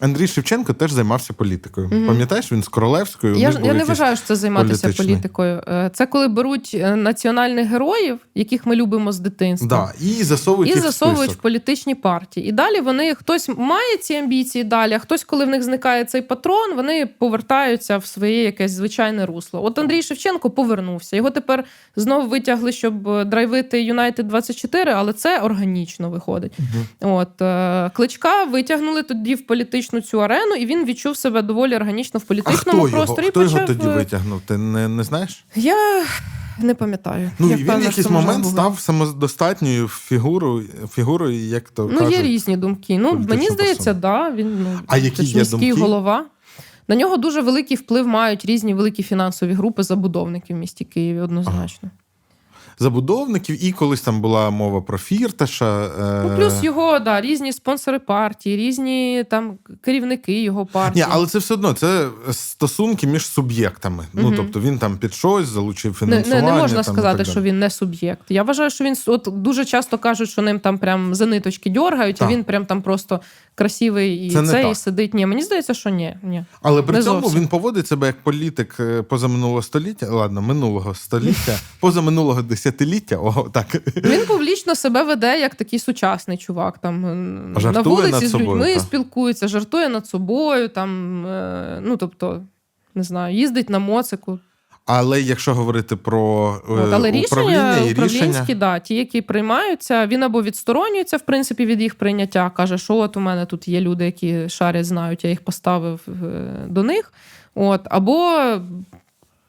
Андрій Шевченко теж займався політикою. Мгм. Пам'ятаєш, він з Королевською. Я, я не вважаю, що це займатися політичний. політикою. Е, Це коли беруть е, національних героїв, яких ми любимо з дитинства. Да, і засовують І їх засовують в політичні партії. І далі вони хтось має ці амбіції далі, а хтось, коли в них зникає цей патрон, вони повертаються в своє якесь звичайне русло. От Андрій Шевченко повернувся. Його тепер знову витягли, щоб драйвити Юнайтед 24, але це органічно виходить. От е, кличка витягнули тоді в політичну цю арену, і він відчув себе доволі органічно в А політичному хто просторі. і хто його тоді е, витягнув? Ти не, не знаєш? Я не пам'ятаю. Ну, і він в якийсь момент став самодостатньою фігурою, фігурою, як то Ну, кажуть. є різні думки. Ну, мені здається, да, він ну, А які є міський думки? голова. На нього дуже великий вплив мають різні великі фінансові групи забудовників в місті Києві, однозначно. Забудовників, і колись там була мова про Фірташа. е, Ну, плюс його, да, різні спонсори партії, різні там керівники його партії. Ні, але це все одно це стосунки між суб'єктами. Ну тобто він там під щось залучив не, не, не можна там, сказати, що він не суб'єкт. Я вважаю, що він от дуже часто кажуть, що ним там прям за ниточки дьоргають, Так. а він прям там просто красивий і Це цей і сидить. Ні, мені здається, що ні. ні. Але при не цьому зовсім. він поводить себе як політик е, позаминулого століття, ладно, минулого століття, позаминулого десятиліття. О, так. Він публічно себе веде як такий сучасний чувак. Там Жартує на вулиці з собою, людьми та. спілкується, жартує над собою. Там, е, ну тобто, не знаю, їздить на моцику. Але якщо говорити про е, От, але управління рішення і управлінські, рішення, да, ті, які приймаються, він або відсторонюється, в принципі, від їх прийняття, каже, що от у мене тут є люди, які шарять, знають, я їх поставив е, до них. От, або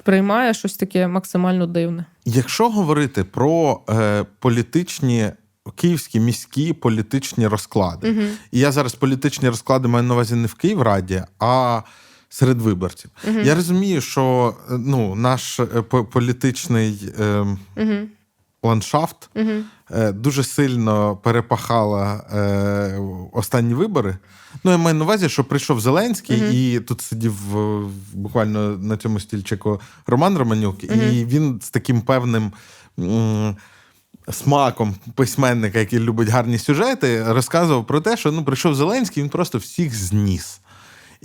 приймає щось таке максимально дивне. якщо говорити про е, політичні київські міські політичні розклади, Угу. і я зараз політичні розклади маю на увазі не в Київраді, а серед виборців. Угу. Я розумію, що е, ну, наш е, політичний е, Угу. Ландшафт Угу. дуже сильно перепахала е, останні вибори. Ну, я маю на увазі, що прийшов Зеленський, Мгм. і тут сидів е, буквально на цьому стільчику Роман Романюк, Мгм. і він з таким певним. Смаком письменника, який любить гарні сюжети, розказував про те, що ну прийшов Зеленський, він просто всіх зніс.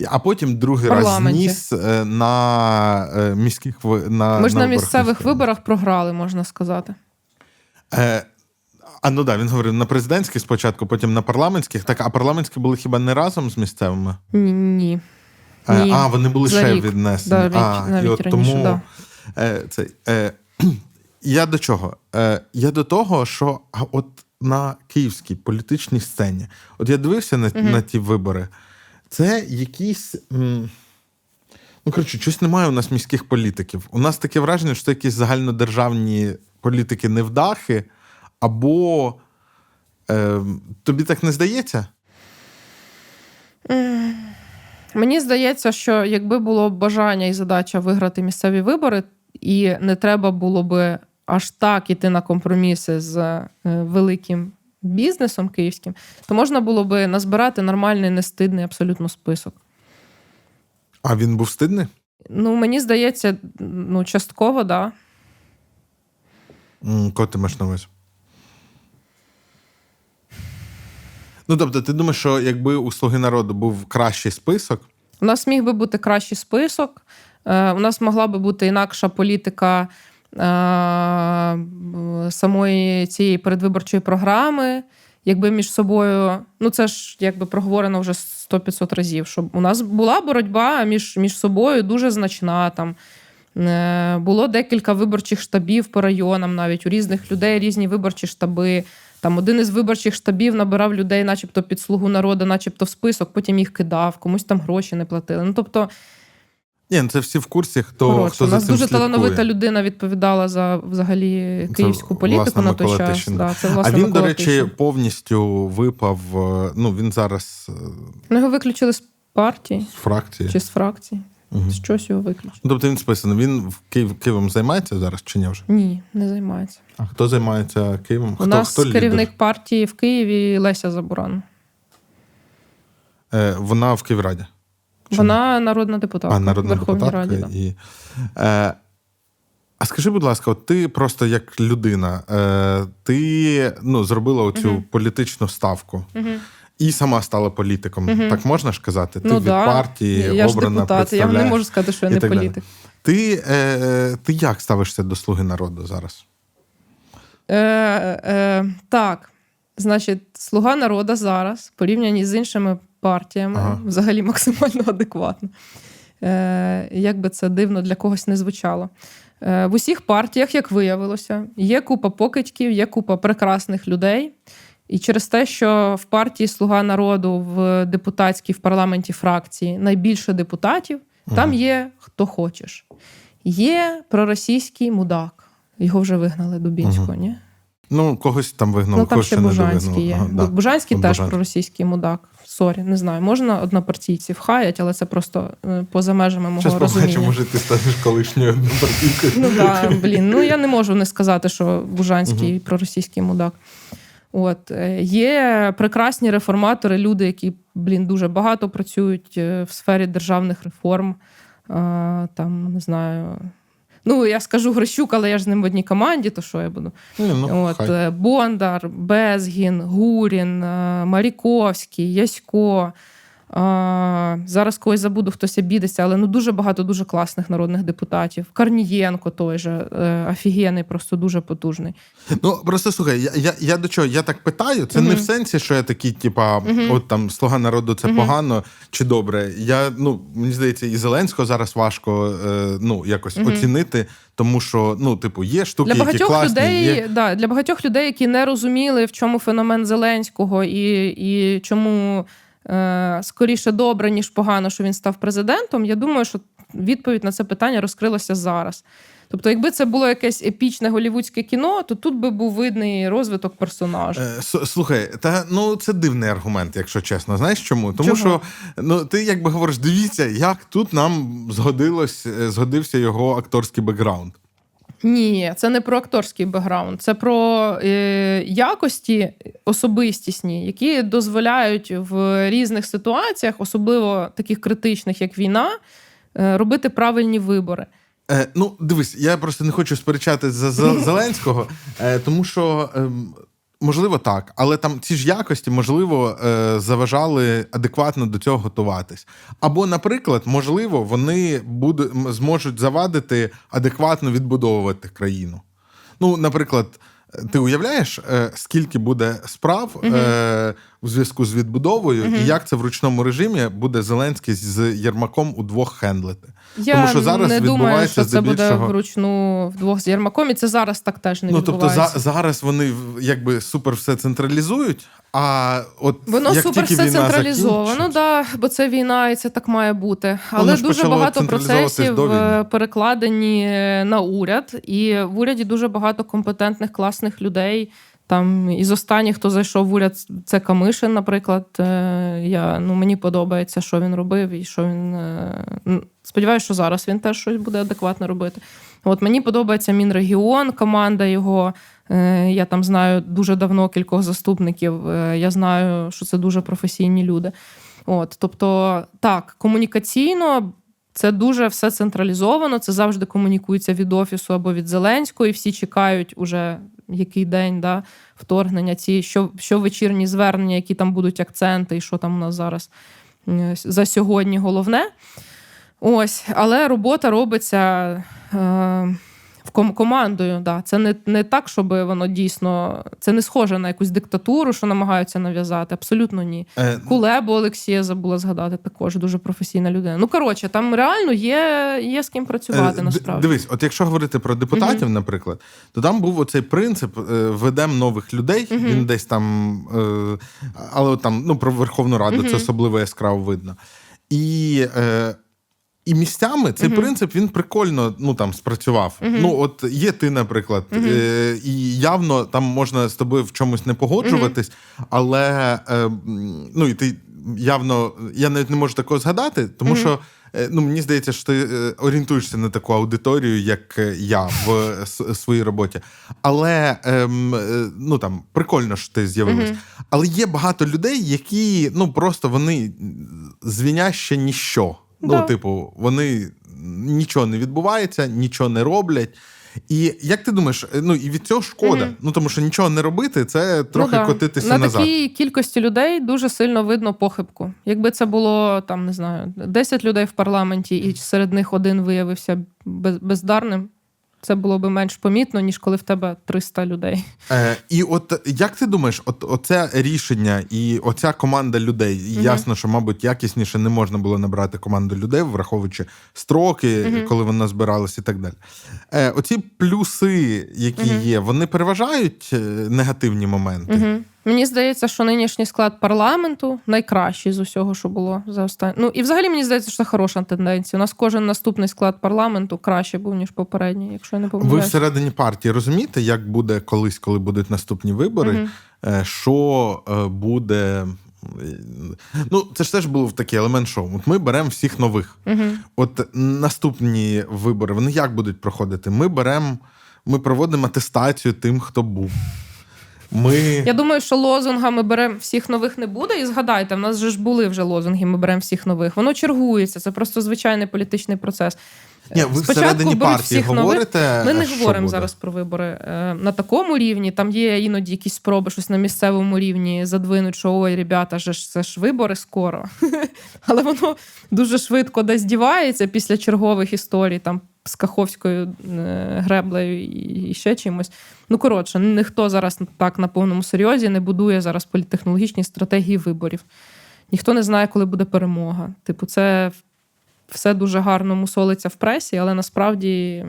А потім другий раз зніс на міських на Ми ж на виборах місцевих виборах програли, можна сказати. Е, а ну да, він говорив на президентських спочатку, потім на парламентських. Так, а парламентські були хіба не разом з місцевими? Ні. ні. Е, а, вони були За ще рік. віднесені. Да, а, навіть і от раніше, тому да. е, цей, е, я до чого? Е, я до того, що от на київській політичній сцені, от я дивився на, Мгм. на ті вибори, це якісь. м, Ну, коротше, щось немає у нас міських політиків. У нас таке враження, що це якісь загальнодержавні політики невдахи, Або е, тобі так не здається? Мені здається, що якби було бажання і задача виграти місцеві вибори, і не треба було би аж так іти на компроміси з е, великим бізнесом київським, то можна було би назбирати нормальний, нестидний абсолютно список. А він був стидний? Ну, мені здається, ну, частково, да. М, Кого ти маєш на увазі? Ну, тобто, ти думаєш, що якби у Слуги народу був кращий список, У нас міг би бути кращий список. Е, У нас могла би бути інакша політика е, самої цієї передвиборчої програми, якби між собою. Ну, це ж якби проговорено вже 100-500 разів. Щоб у нас була боротьба між, між собою дуже значна. Там Е, було декілька виборчих штабів по районам, навіть у різних людей різні виборчі штаби. Там один із виборчих штабів набирав людей, начебто під слугу народу, начебто в список, потім їх кидав, комусь там гроші не платили. Ну тобто, ні, ну, це всі в курсі, хто, коротше, хто у за нас цим дуже слідкує. талановита людина відповідала за взагалі Це, київську політику власне, на той Микола час. Да, це, А власне, він, до речі, Тищенко. повністю випав. е, Ну, він зараз е, Ну, його виключили з партії з фракції. чи з фракції. Мгм. Щось його виключили. Ну, Тобто він списаний. Він в Київ Києвом займається зараз чи ні вже? Ні, не займається. А хто займається Києвом? У хто, нас хто лідер? керівник партії в Києві Леся Забуран. Е, вона в Київраді. Вона народна депутатка А, народна Верховній депутатка. Раді. Да. І, е, а скажи, будь ласка, от ти просто як людина, е, ти ну, зробила оцю Мгм. політичну ставку Угу. і сама стала політиком. Мгм. Так можна ж казати? Ти Ну від да. партії я ж депутат, я не можу сказати, що я не політик. Ти, е, ти як ставишся до Слуги народу зараз? Е, е, так, значить, слуга народу зараз, порівняні з іншими партіями, Ага. взагалі максимально адекватно. Е, як би це дивно для когось не звучало. Е, в усіх партіях, як виявилося, є купа покидьків, є купа прекрасних людей. І через те, що в партії Слуга народу в депутатській в парламенті фракції найбільше депутатів, там є хто хочеш. Є проросійський мудак. Його вже вигнали Дубінського, Мгм. ні? Ну, когось там вигнали, Ну, там когось ще не Бужанський є. Ага, да. Бужанський теж проросійський мудак. Sorry, не знаю. Можна однопартійців хаять, але це просто е, поза межами мого Щас розуміння. побачимо, може ти станеш колишньою однопартійкою. Ну да, блін. Ну я не можу не сказати, що Бужанський проросійський мудак. От е, є прекрасні реформатори, люди, які блін дуже багато працюють е, в сфері державних реформ. Там не знаю. Ну, я скажу Грищук, але я ж з ним в одній команді, то що я буду? Ні, ну, От, хай. е, Бондар, Безгін, Гурін, е, Маріковський, Ясько. А, зараз когось забуду, хтось обідеться, але ну дуже багато дуже класних народних депутатів. Карнієнко той же е, офігенний, просто дуже потужний. Ну просто слухай, я, я, я до чого я так питаю. Це не в сенсі, що я такий, типа, Мгм. от там слуга народу це Мгм. погано чи добре. Я ну мені здається, і Зеленського зараз важко е, ну якось оцінити, тому що ну, типу, є штуки, Для які багатьох класні. людей, Є... да, для багатьох людей, які не розуміли, в чому феномен Зеленського, і, і чому скоріше добре, ніж погано, що він став президентом. Я думаю, що відповідь на це питання розкрилася зараз. Тобто, якби це було якесь епічне голівудське кіно, то тут би був видний розвиток персонажа. Е, Слухай, та ну це дивний аргумент, якщо чесно. Знаєш чому? Тому Чого? що ну ти якби говориш, дивіться, як тут нам згодилось, е, згодився його акторський бекграунд. Ні, це не про акторський бекграунд, це про е, якості особистісні, які дозволяють в різних ситуаціях, особливо таких критичних, як війна, е, робити правильні вибори. Е, ну, дивись, я просто не хочу сперечати за Зе- Зеленського, е, тому що. Можливо, так, але там ці ж якості, можливо, е, заважали адекватно до цього готуватись. Або, наприклад, можливо, вони буде, зможуть завадити адекватно відбудовувати країну. Ну, наприклад, ти уявляєш, е, скільки буде справ е, у зв'язку з відбудовою, і як це в ручному режимі буде Зеленський з Єрмаком удвох хендлити? Я Тому що зараз не думаю, що це буде вручну вдвох з Єрмаком, і це зараз так теж не Ну тобто за, зараз вони якби супер все централізують, а от Воно як супер тільки все війна централізовано, да, бо це війна, і це так має бути. Але Воно дуже багато процесів е, перекладені на уряд, і в уряді дуже багато компетентних, класних людей. Там із останніх, хто зайшов в уряд, це Камишин, наприклад. Е, Я, ну, Мені подобається, що він робив, і що він. е, Сподіваюся, що зараз він теж щось буде адекватно робити. От мені подобається Мінрегіон, команда його. Е, Я там знаю дуже давно кількох заступників. Я знаю, що це дуже професійні люди. От, тобто, так, комунікаційно це дуже все централізовано. Це завжди комунікується від офісу або від Зеленського, і всі чекають уже який день да, вторгнення, ці що, що вечірні звернення, які там будуть акценти, і що там у нас зараз за сьогодні головне. Ось, але робота робиться е, в ком- командою. Да. Це не, не так, щоб воно дійсно це не схоже на якусь диктатуру, що намагаються нав'язати. Абсолютно ні. Е, Кулебу Олексія забула згадати також дуже професійна людина. Ну коротше, там реально є, є з ким працювати Е, насправді. Дивись, от якщо говорити про депутатів, наприклад, то там був оцей принцип: е, ведемо нових людей, він десь там, е, але там ну, про Верховну Раду це особливо яскраво видно. І, е, і місцями цей принцип він прикольно ну, там, спрацював. Ну, от є ти, наприклад, е, і явно там можна з тобою в чомусь не погоджуватись, але е, ну, і ти явно, я навіть не можу такого згадати, тому що. Е, Ну, мені здається, що ти е, орієнтуєшся на таку аудиторію, як е, я в своїй роботі. Але ем, ну там прикольно, що ти з'явилась. Але є багато людей, які ну просто вони звіняще ніщо. Да. Ну, типу, вони нічого не відбувається, нічого не роблять. І як ти думаєш, е, ну і від цього шкода. Ну тому що нічого не робити, це трохи ну, да. котитися на назад. такій кількості людей дуже сильно видно похибку. Якби це було там, не знаю, 10 людей в парламенті, і серед них один виявився бездарним. Це було би менш помітно, ніж коли в тебе 300 людей. Е, і от як ти думаєш, от оце рішення і оця команда людей, і ясно, що, мабуть, якісніше не можна було набрати команду людей, враховуючи строки, коли вона збиралась і так далі. Е, оці плюси, які є, вони переважають е, негативні моменти. Угу. Мені здається, що нинішній склад парламенту найкращий з усього, що було за останні. Ну і взагалі мені здається, що це хороша тенденція. У нас кожен наступний склад парламенту краще був, ніж попередній, якщо я не Ви всередині партії розумієте, як буде колись, коли будуть наступні вибори, е, що е, буде. Ну, це ж теж був такий елемент шоу. От ми беремо всіх нових. От наступні вибори, вони як будуть проходити? Ми беремо, ми проводимо атестацію тим, хто був. Ми... Я думаю, що лозунгами беремо всіх нових не буде. І згадайте, в нас же ж були вже лозунги, ми беремо всіх нових. Воно чергується, це просто звичайний політичний процес. Ні, ви Спочатку всередині партії всіх нових. Ми не говоримо буде? зараз про вибори е, на такому рівні. Там є іноді якісь спроби щось на місцевому рівні задвинуть, що ой, ребята, же ж це ж вибори скоро. Але воно дуже швидко десь дівається після чергових історій, там з Каховською е, греблею і ще чимось. Ну коротше, ніхто зараз так на повному серйозі не будує зараз політтехнологічні стратегії виборів. Ніхто не знає, коли буде перемога. Типу, це все дуже гарно мусолиться в пресі, але насправді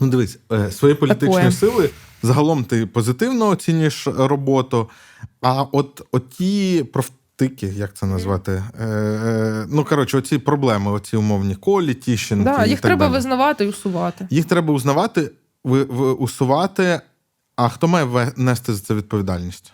Ну, дивись, е, свої політичні Такое. сили загалом ти позитивно оцінюєш роботу. А от оті профтики, як це назвати? Е, е, ну, коротше, оці проблеми, оці умовні колі, тіщенки. да, і їх так треба далі. визнавати і усувати. Їх треба узнавати, ви, ви, усувати. А хто має нести за це відповідальність?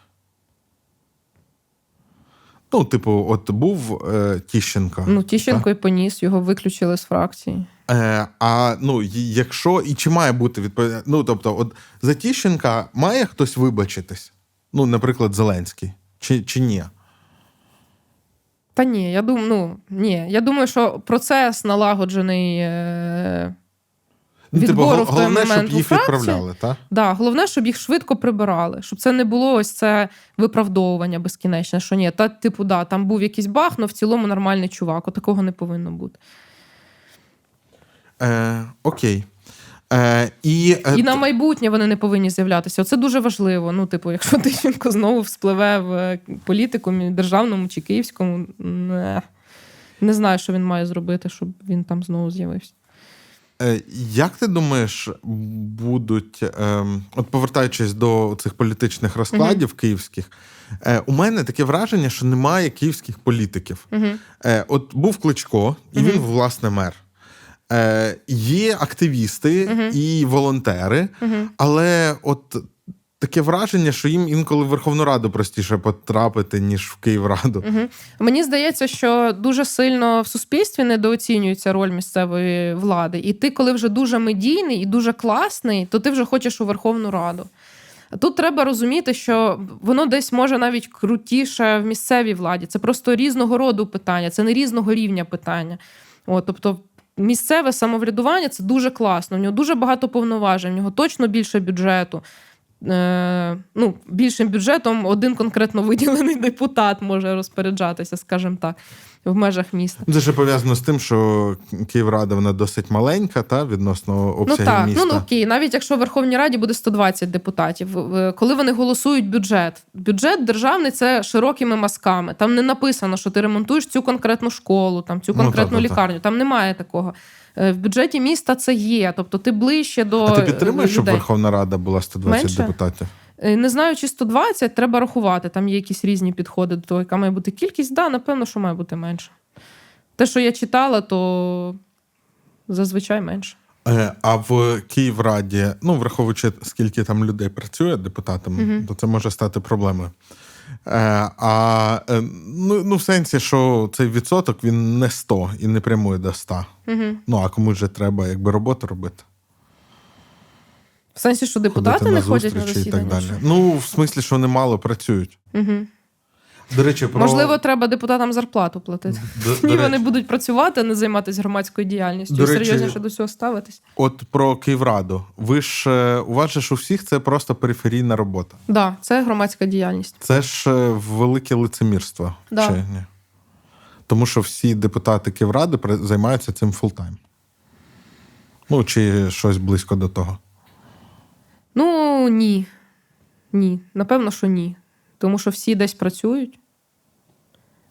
Ну, типу, от був е, Тіщенко. Ну, Тіщенко і поніс, його виключили з фракції. Е, а ну, якщо і чи має бути відповідальність? Ну, тобто, от за Тіщенка має хтось вибачитись? Ну, наприклад, Зеленський, чи, чи ні? Та ні, я думаю, ну ні. Я думаю, що процес налагоджений. Е... Ну, типу, Відбору в той головне, щоб момент у їх фракції? відправляли, так? Да, головне, щоб їх швидко прибирали, щоб це не було ось це виправдовування безкінечне, що ні, та типу, да, там був якийсь баг, але в цілому нормальний чувак. Такого не повинно бути. Е, окей. Е, і, е, І на майбутнє вони не повинні з'являтися. Оце дуже важливо. Ну, типу, якщо Тищенко знову вспливе в е, політику державному чи київському, не, не знаю, що він має зробити, щоб він там знову з'явився. Е, Як ти думаєш, будуть, ем, от повертаючись до цих політичних розкладів київських, е, у мене таке враження, що немає київських політиків. Е, От був Кличко, і він, власне, мер. Е, Є активісти і волонтери, але от таке враження, що їм інколи в Верховну Раду простіше потрапити, ніж в Київраду. Угу. Мені здається, що дуже сильно в суспільстві недооцінюється роль місцевої влади. І ти, коли вже дуже медійний і дуже класний, то ти вже хочеш у Верховну Раду. Тут треба розуміти, що воно десь може навіть крутіше в місцевій владі. Це просто різного роду питання, це не різного рівня питання. От, тобто, місцеве самоврядування це дуже класно. В нього дуже багато повноважень, в нього точно більше бюджету. Е, ну, Більшим бюджетом один конкретно виділений депутат може розпоряджатися, скажімо так, в межах міста. Це ще пов'язано з тим, що Київрада вона досить маленька, та відносно Ну обсягів так, міста. ну, ну окей, навіть якщо в Верховній Раді буде 120 депутатів, коли вони голосують бюджет, бюджет державний це широкими мазками. Там не написано, що ти ремонтуєш цю конкретну школу, там цю Ну, конкретну так, так, так. лікарню. Там немає такого. Е, В бюджеті міста це є. Тобто ти ближче до А ти підтримуєш, е, щоб. Верховна Рада була 120 Менше? депутатів? Е, Не знаю, чи 120, треба рахувати. Там є якісь різні підходи до того, яка має бути кількість. Да, напевно, що має бути менше. Те, що я читала, то зазвичай менше. Е, А в Київраді, ну враховуючи, скільки там людей працює депутатами, Мгм. то це може стати проблемою. Е, А ну, ну, в сенсі, що цей відсоток він не 100 і не прямує до 100. Угу. Ну а комусь же треба якби роботу робити. В сенсі, що депутати ходити не ходять на зустрічі і так далі. Ну, в смислі, що вони мало працюють. Угу. До речі, про Можливо, треба депутатам зарплату платити. до, І до вони речі, будуть працювати, а не займатися громадською діяльністю. До І речі, серйозніше до цього ставитись. от про Київраду. Ви ж у вас же ж у всіх це просто периферійна робота. Так, да, це громадська діяльність. Це ж е, велике лицемірство. Да. Чи ні? Тому що всі депутати Київради займаються цим full-time. Ну, чи щось близько до того. Ну ні. Ні. Напевно, що ні. Тому що всі десь працюють.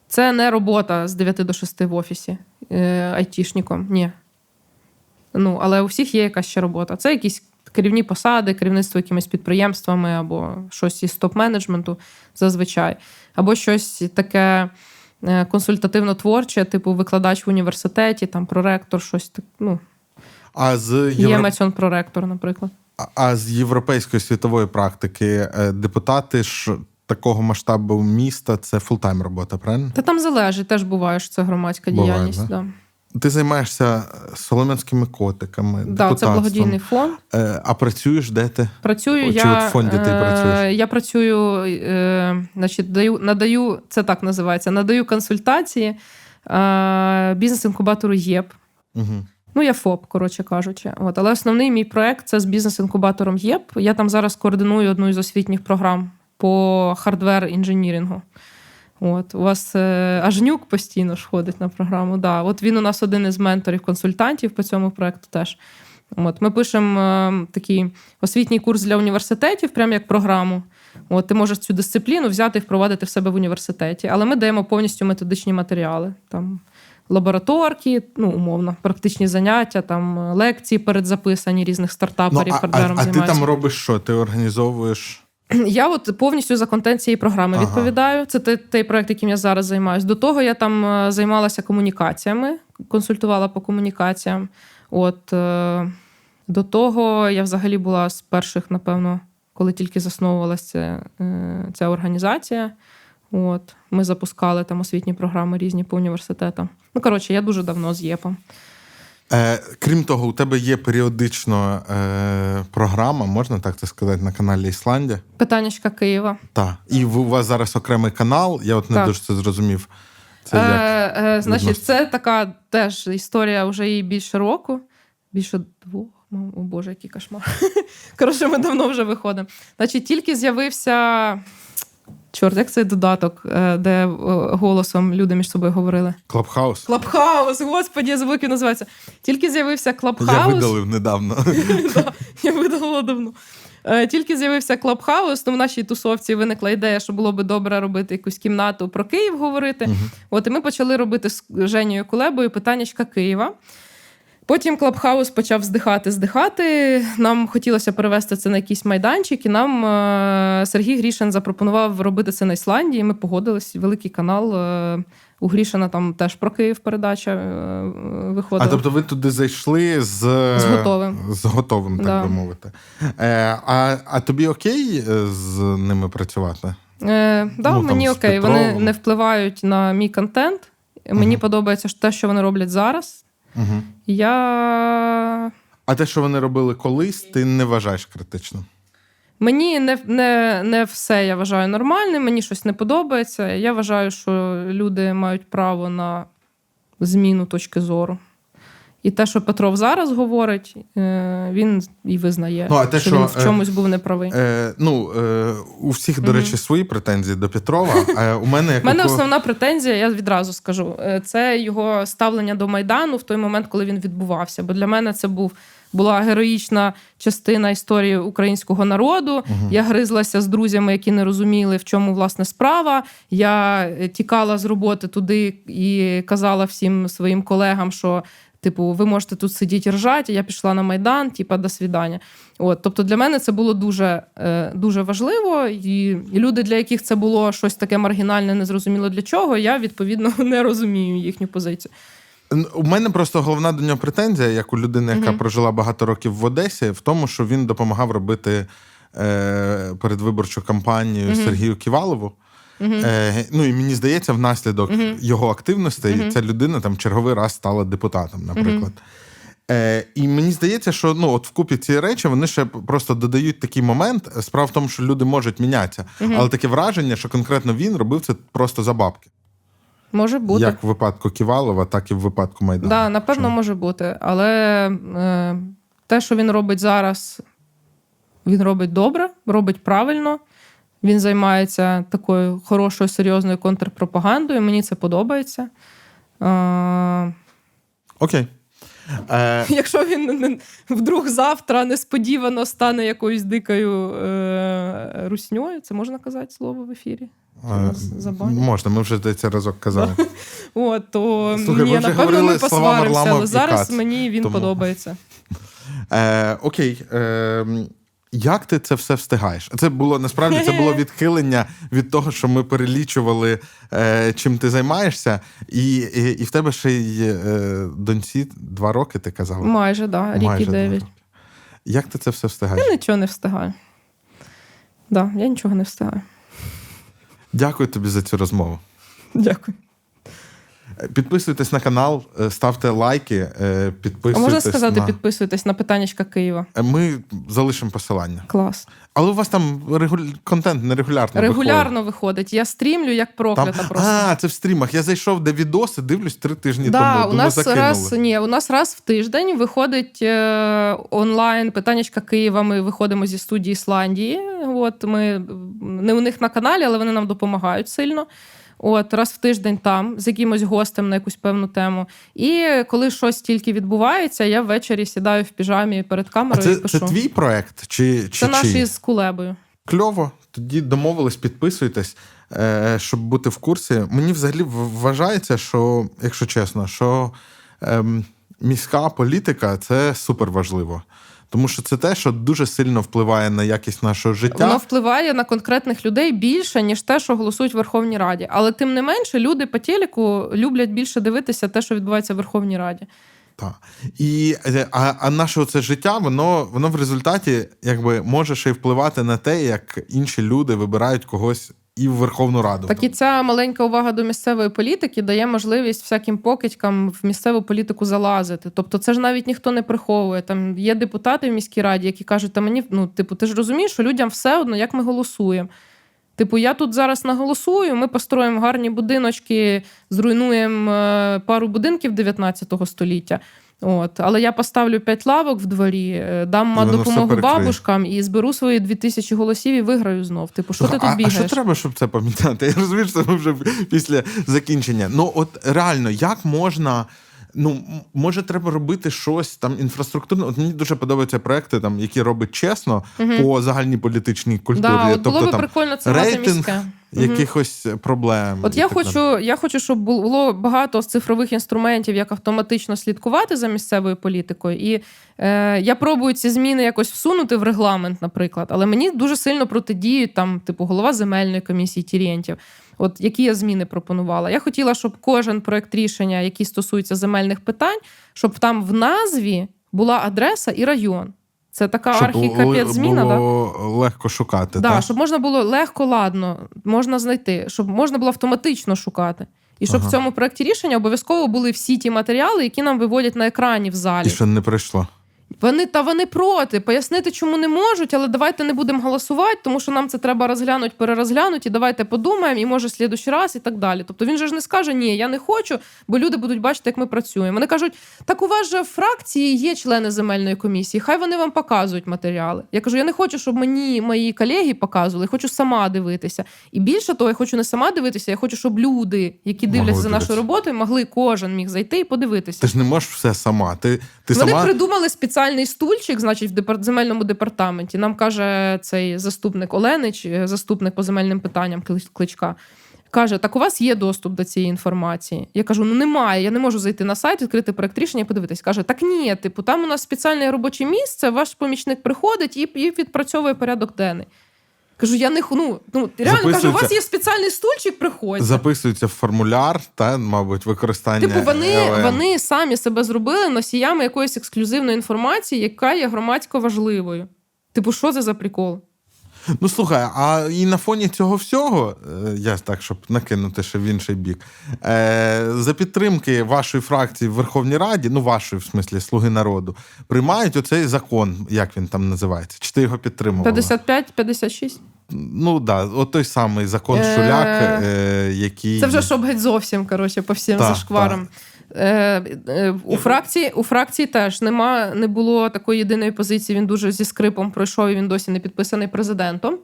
Це не робота з 9 до 6 в офісі е, айтішником. Ні. Ну, але у всіх є якась ще робота. Це якісь керівні посади, керівництво якимись підприємствами або щось із топ-менеджменту зазвичай, або щось таке е, консультативно-творче, типу викладач в університеті, там проректор, щось так. Ну, А з, є мецьон проректор, наприклад. А- з європейської світової практики е, депутати ж такого масштабу міста це full-time робота, правильно? Та там залежить, теж буває, що це громадська Буває, діяльність. да? Да. Ти займаєшся солом'янськими котиками, Да, це благодійний фонд. Е, А працюєш де ти? Працюю Чи я от в фонді ти е, працюєш? Я працюю, значить, даю, надаю, це так називається, надаю консультації бізнес-інкубатору ЄП. Угу. Ну, я ФОП, коротше кажучи. От, але основний мій проект це з бізнес-інкубатором ЄП. Я там зараз координую одну із освітніх програм по хардвер інженірінгу. От, у вас е, Ажнюк постійно ж ходить на програму. Да. От він у нас один із менторів-консультантів по цьому проекту теж. От, ми пишемо е, такий освітній курс для університетів, прямо як програму. От, ти можеш цю дисципліну взяти і впровадити в себе в університеті. Але ми даємо повністю методичні матеріали. Там, лабораторки, ну, умовно, практичні заняття, там лекції передзаписані різних Ну, а, а, а ти там робиш що? Ти організовуєш. Я от повністю за контент цієї програми Ага. відповідаю. Це той, той проект, яким я зараз займаюся. До того я там е, займалася комунікаціями, консультувала по комунікаціям. От е, до того я взагалі була з перших, напевно, коли тільки засновувалася е, ця організація. От ми запускали там освітні програми різні по університетам. Ну коротше, я дуже давно з ЄПом. Е, крім того, у тебе є періодично е, програма, можна так це сказати, на каналі Ісландія. Питаннячка Києва. Так. І у вас зараз окремий канал, я от не Так. дуже це зрозумів. Це як? Е, е, значить, це така теж історія вже їй більше року. Більше двох. Ну, О Боже, який кошмар. Коротше, ми давно вже виходимо. Значить, тільки з'явився. Чорт, як цей додаток, е, де е, голосом люди між собою говорили? Клабхаус. Клабхаус, господі, я забув, як він називається. Тільки з'явився клабхаус. Я видалив недавно. Я видалила давно. Е, Тільки з'явився Клабхаус, то в нашій тусовці виникла ідея, що було би добре робити якусь кімнату про Київ говорити. От і ми почали робити з Женєю Кулебою питаннячка Києва. Потім Клабхаус почав здихати, здихати. Нам хотілося перевести це на якийсь майданчик, і нам е, Сергій Грішин запропонував робити це на Ісландії. Ми погодились. Великий канал, е, У Грішина там теж про Київ передача е, виходила. А тобто ви туди зайшли з, З готовим. з готовим, так Да. би мовити. Е, а, а тобі окей з ними працювати? Е, да, Ну, мені з окей, вони не впливають на мій контент. Мені подобається те, що вони роблять зараз. Угу. Я А те, що вони робили колись, ти не вважаєш критичним. Мені не, не, не все я вважаю нормальним, мені щось не подобається. Я вважаю, що люди мають право на зміну точки зору. І те, що Петров зараз говорить, е, він і визнає, Ну, а те, що, що, він в е, чомусь був неправий. Е, ну, е, у всіх, до речі, свої претензії до Петрова. А у мене як У мене основна претензія, я відразу скажу, е, це його ставлення до Майдану в той момент, коли він відбувався. Бо для мене це був. Була героїчна частина історії українського народу. Я гризлася з друзями, які не розуміли, в чому власне справа. Я тікала з роботи туди і казала всім своїм колегам, що. Типу, ви можете тут сидіти ржати, я пішла на Майдан, типа, до свідання. От, тобто для мене це було дуже, е, дуже важливо, і, люди, для яких це було щось таке маргінальне, незрозуміло для чого, я відповідно не розумію їхню позицію. У мене просто головна до нього претензія, як у людини, яка Мгм. прожила багато років в Одесі, в тому, що він допомагав робити е, передвиборчу кампанію Мгм. Сергію Ківалову. Угу. Е, ну і мені здається, внаслідок Мгм. його активностей Мгм. ця людина там черговий раз стала депутатом, наприклад. Е, і мені здається, що ну, от вкупі ці речі вони ще просто додають такий момент. Справа в тому, що люди можуть мінятися, Мгм. але таке враження, що конкретно він робив це просто за бабки. Може бути. Як в випадку Ківалова, так і в випадку Майдану. Да, напевно, Чому? може бути. Але е, те, що він робить зараз, він робить добре, робить правильно. Він займається такою хорошою, серйозною контрпропагандою. Мені це подобається. Окей. Е, Якщо він вдруг завтра несподівано стане якоюсь дикою е, русньою, це можна казати слово в ефірі? е, можна, ми вже здається разок казали. От, то Слухай, ні, напевно, ми посваримося, але зараз Кац. мені він Тому- подобається. Е, окей. Е, як ти це все встигаєш? Це було насправді це було відхилення від того, що ми перелічували, е, чим ти займаєшся, і, і, і в тебе ще й е, доньці два роки, ти казала. Майже, да, рік Майже і дев'ять. Як ти це все встигаєш? Я нічого не встигаю. Да, я нічого не встигаю. Дякую тобі за цю розмову. Дякую. Підписуйтесь на канал, е, ставте лайки, е, А можна сказати, на... підписуйтесь на питаннячка Києва. Е, Ми залишимо посилання. Клас. Але у вас там регуль... контент нерегулярно Регулярно виходить. Я стрімлю як виходить. проклята Там... просто. А, це в стрімах. Я зайшов, де відоси, дивлюсь три тижні Да, тому. у Думаю, нас закинули. раз ні, у нас раз в тиждень виходить е, онлайн питаннячка Києва. Ми виходимо зі студії Ісландії. От ми не у них на каналі, але вони нам допомагають сильно. От раз в тиждень там з якимось гостем на якусь певну тему. І коли щось тільки відбувається, я ввечері сідаю в піжамі перед А камерою і пишу. це твій проект? Чи, чи Це наш чий? із кулебою. Кльово. Тоді домовились, підписуйтесь, е, щоб бути в курсі. Мені взагалі вважається, що, якщо чесно, що ем, міська політика це супер важливо. Тому що це те, що дуже сильно впливає на якість нашого життя. Воно впливає на конкретних людей більше, ніж те, що голосують в Верховній Раді. Але тим не менше, люди по телеку люблять більше дивитися те, що відбувається в Верховній Раді. Так. І, е, а, а наше це життя, воно, воно в результаті якби, може ще й впливати на те, як інші люди вибирають когось і в Верховну Раду. Так і ця маленька увага до місцевої політики дає можливість всяким покидькам в місцеву політику залазити. Тобто, це ж навіть ніхто не приховує. Там є депутати в міській раді, які кажуть, та мені ну, типу, ти ж розумієш, що людям все одно, як ми голосуємо. Типу, я тут зараз наголосую, ми построїмо гарні будиночки, зруйнуємо е, пару будинків 19 століття. От, але я поставлю п'ять лавок в дворі, е, дам воно допомогу бабушкам і зберу свої дві тисячі голосів і виграю знов. Типу, що ти тут а, а що треба, щоб це помітати? Я розумію, що ми вже після закінчення. Ну, от реально, як можна. Ну, може, треба робити щось там інфраструктурне. От мені дуже подобаються проекти, там, які робить чесно по загальній політичній культурі. Да, от тобто було би там прикольно це рейтинг міське. Якихось проблем. От я далі. хочу, я хочу, щоб було багато з цифрових інструментів, як автоматично слідкувати за місцевою політикою. І е, я пробую ці зміни якось всунути в регламент, наприклад. Але мені дуже сильно протидіють там, типу, голова земельної комісії Тірєнтів. От які я зміни пропонувала. Я хотіла, щоб кожен проект рішення, який стосується земельних питань, щоб там в назві була адреса і район. Це така архікапець зміна. Було легко шукати. Да, так? щоб можна було легко, ладно, можна знайти, щоб можна було автоматично шукати. І щоб Ага. в цьому проєкті рішення обов'язково були всі ті матеріали, які нам виводять на екрані в залі. І що не прийшло. Вони та вони проти. Пояснити, чому не можуть, але давайте не будемо голосувати, тому що нам це треба розглянути, перерозглянути, і давайте подумаємо, і може слідущий раз, і так далі. Тобто він же ж не скаже, ні, я не хочу, бо люди будуть бачити, як ми працюємо. Вони кажуть, так у вас же в фракції є члени земельної комісії, хай вони вам показують матеріали. Я кажу, я не хочу, щоб мені мої колеги показували, я хочу сама дивитися. І більше того, я хочу не сама дивитися, я хочу, щоб люди, які дивляться за нашою роботою, могли кожен міг зайти і подивитися. Ти ж не можеш все сама. Ти, ти Вони сама придумали спеціальний стульчик, значить, в депар- земельному департаменті. Нам каже цей заступник Оленич, е, заступник по земельним питанням кличка. Каже, так у вас є доступ до цієї інформації. Я кажу: ну немає, я не можу зайти на сайт, відкрити проект рішення і подивитись. Каже, так ні, типу, там у нас спеціальне робоче місце, ваш помічник приходить і відпрацьовує порядок денний. Кажу, я не ну, ну реально кажу, у вас є спеціальний стульчик, приходьте. записується в формуляр, та, мабуть, використання. Типу, вони, LM. вони самі себе зробили носіями якоїсь ексклюзивної інформації, яка є громадсько важливою. Типу, що це за прикол? Ну слухай, а і на фоні цього всього, е, я так, щоб накинути ще в інший бік, е, за підтримки вашої фракції в Верховній Раді, ну вашої, в смислі, Слуги народу, приймають оцей закон, як він там називається? Чи ти його підтримувала? 55-56? Ну да, от той самий закон Шуляк, е, який. Це вже щоб геть зовсім, коротше, по всім зашкварам. Е, е, у, фракції, у фракції теж нема, не було такої єдиної позиції. Він дуже зі скрипом пройшов і він досі не підписаний президентом.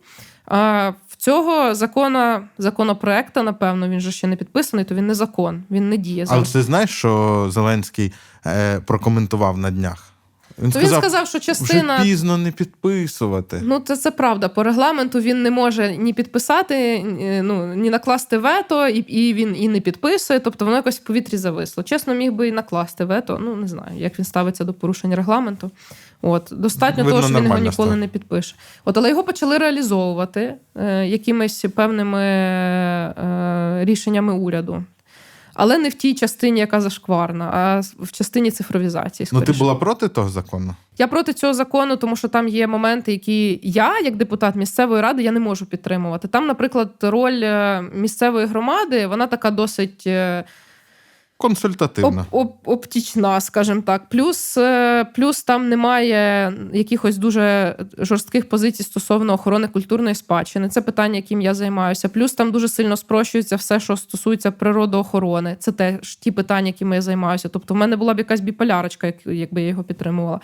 А в цього закона, законопроекта, напевно, він же ще не підписаний, то він не закон, він не діє. Але ти знаєш, що Зеленський е, прокоментував на днях? Він То він сказав, що частина вже пізно не підписувати. Ну, це, це правда. По регламенту він не може ні підписати, ні, ну, ні накласти вето, і, і він і не підписує. Тобто воно якось в повітрі зависло. Чесно, міг би і накласти вето. Ну, не знаю, як він ставиться до порушення регламенту. От, достатньо Видно, того, що він його ніколи ставить. не підпише. От, але його почали реалізовувати е, якимись певними е, рішеннями уряду. Але не в тій частині, яка зашкварна, а в частині цифровізації. Ну, ти була проти того закону? Я проти цього закону, тому що там є моменти, які я, як депутат місцевої ради, я не можу підтримувати. Там, наприклад, роль е, місцевої громади, вона така досить е, оп- оп- оптічна, скажімо так. Плюс, е, плюс там немає якихось дуже жорстких позицій стосовно охорони культурної спадщини. Це питання, яким я займаюся. Плюс там дуже сильно спрощується все, що стосується природоохорони. Це теж ті питання, якими я займаюся. Тобто, в мене була б якась біполярочка, як- якби я його підтримувала.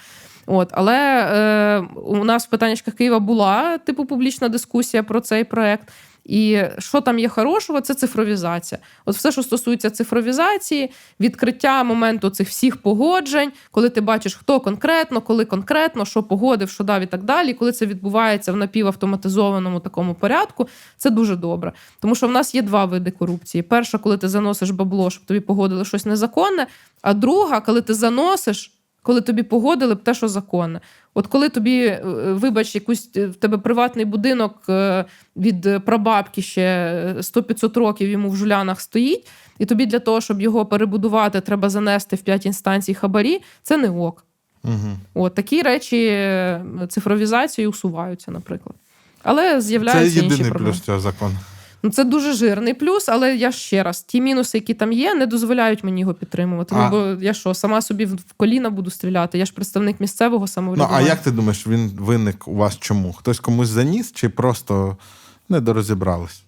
От, але е, у нас в питаннячках Києва була типу публічна дискусія про цей проект. І що там є хорошого, це цифровізація. От все, що стосується цифровізації, відкриття моменту цих всіх погоджень, коли ти бачиш, хто конкретно, коли конкретно, що погодив, що дав і так далі. Коли це відбувається в напівавтоматизованому такому порядку, це дуже добре. Тому що в нас є два види корупції: перша, коли ти заносиш бабло, щоб тобі погодили щось незаконне, а друга, коли ти заносиш. Коли тобі погодили б те, що законне. От коли тобі, е, вибач, якусь е, в тебе приватний будинок е, від прабабки ще е, 100-500 років йому в жулянах стоїть, і тобі для того, щоб його перебудувати, треба занести в 5 інстанцій хабарі, це не ок. Угу. От такі речі цифровізацією усуваються, наприклад. Але Це з'являються інші єдиний проблеми. плюс цього закону. Ну, це дуже жирний плюс, але я ще раз, ті мінуси, які там є, не дозволяють мені його підтримувати. А- Ну, бо я що, сама собі в коліна буду стріляти? Я ж представник місцевого Ну, а як ти думаєш, він виник у вас чому? Хтось комусь заніс чи просто не дорозібрались?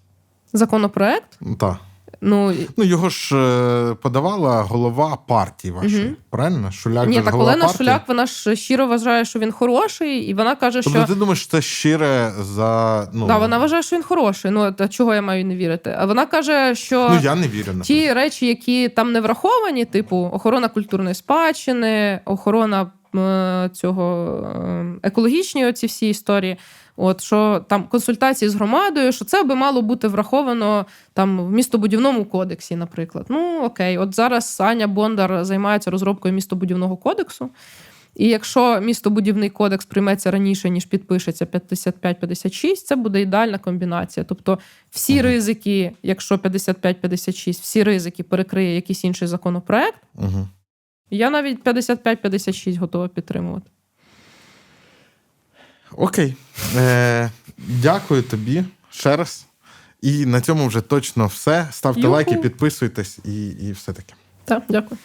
Законопроект? Так. Ну, Ну, його ж е, подавала голова партії вашої. Мгм. Правильно? Шуляк ні, так голова Олена партії. Шуляк, вона ж щиро вважає, що він хороший, і вона каже, Тобто що ти думаєш, що це щире за. Ну, да, вона вважає, що він хороший. Ну, та чого я маю не вірити? А вона каже, що. ну я не вірю на Ті речі, які там не враховані, типу охорона культурної спадщини, охорона е, цього е, екологічні оці всі історії. От що там консультації з громадою, що це би мало бути враховано там в містобудівному кодексі, наприклад. Ну окей, от зараз Аня Бондар займається розробкою містобудівного кодексу. І якщо містобудівний кодекс прийметься раніше, ніж підпишеться 55-56, це буде ідеальна комбінація. Тобто всі Ага. ризики, якщо 55-56, всі ризики перекриє якийсь інший законопроект, Угу. я навіть 55-56 готова підтримувати. Окей. Е, дякую тобі ще раз. І на цьому вже точно все. Ставте Юху. лайки, підписуйтесь і, і все таке. Так, дякую.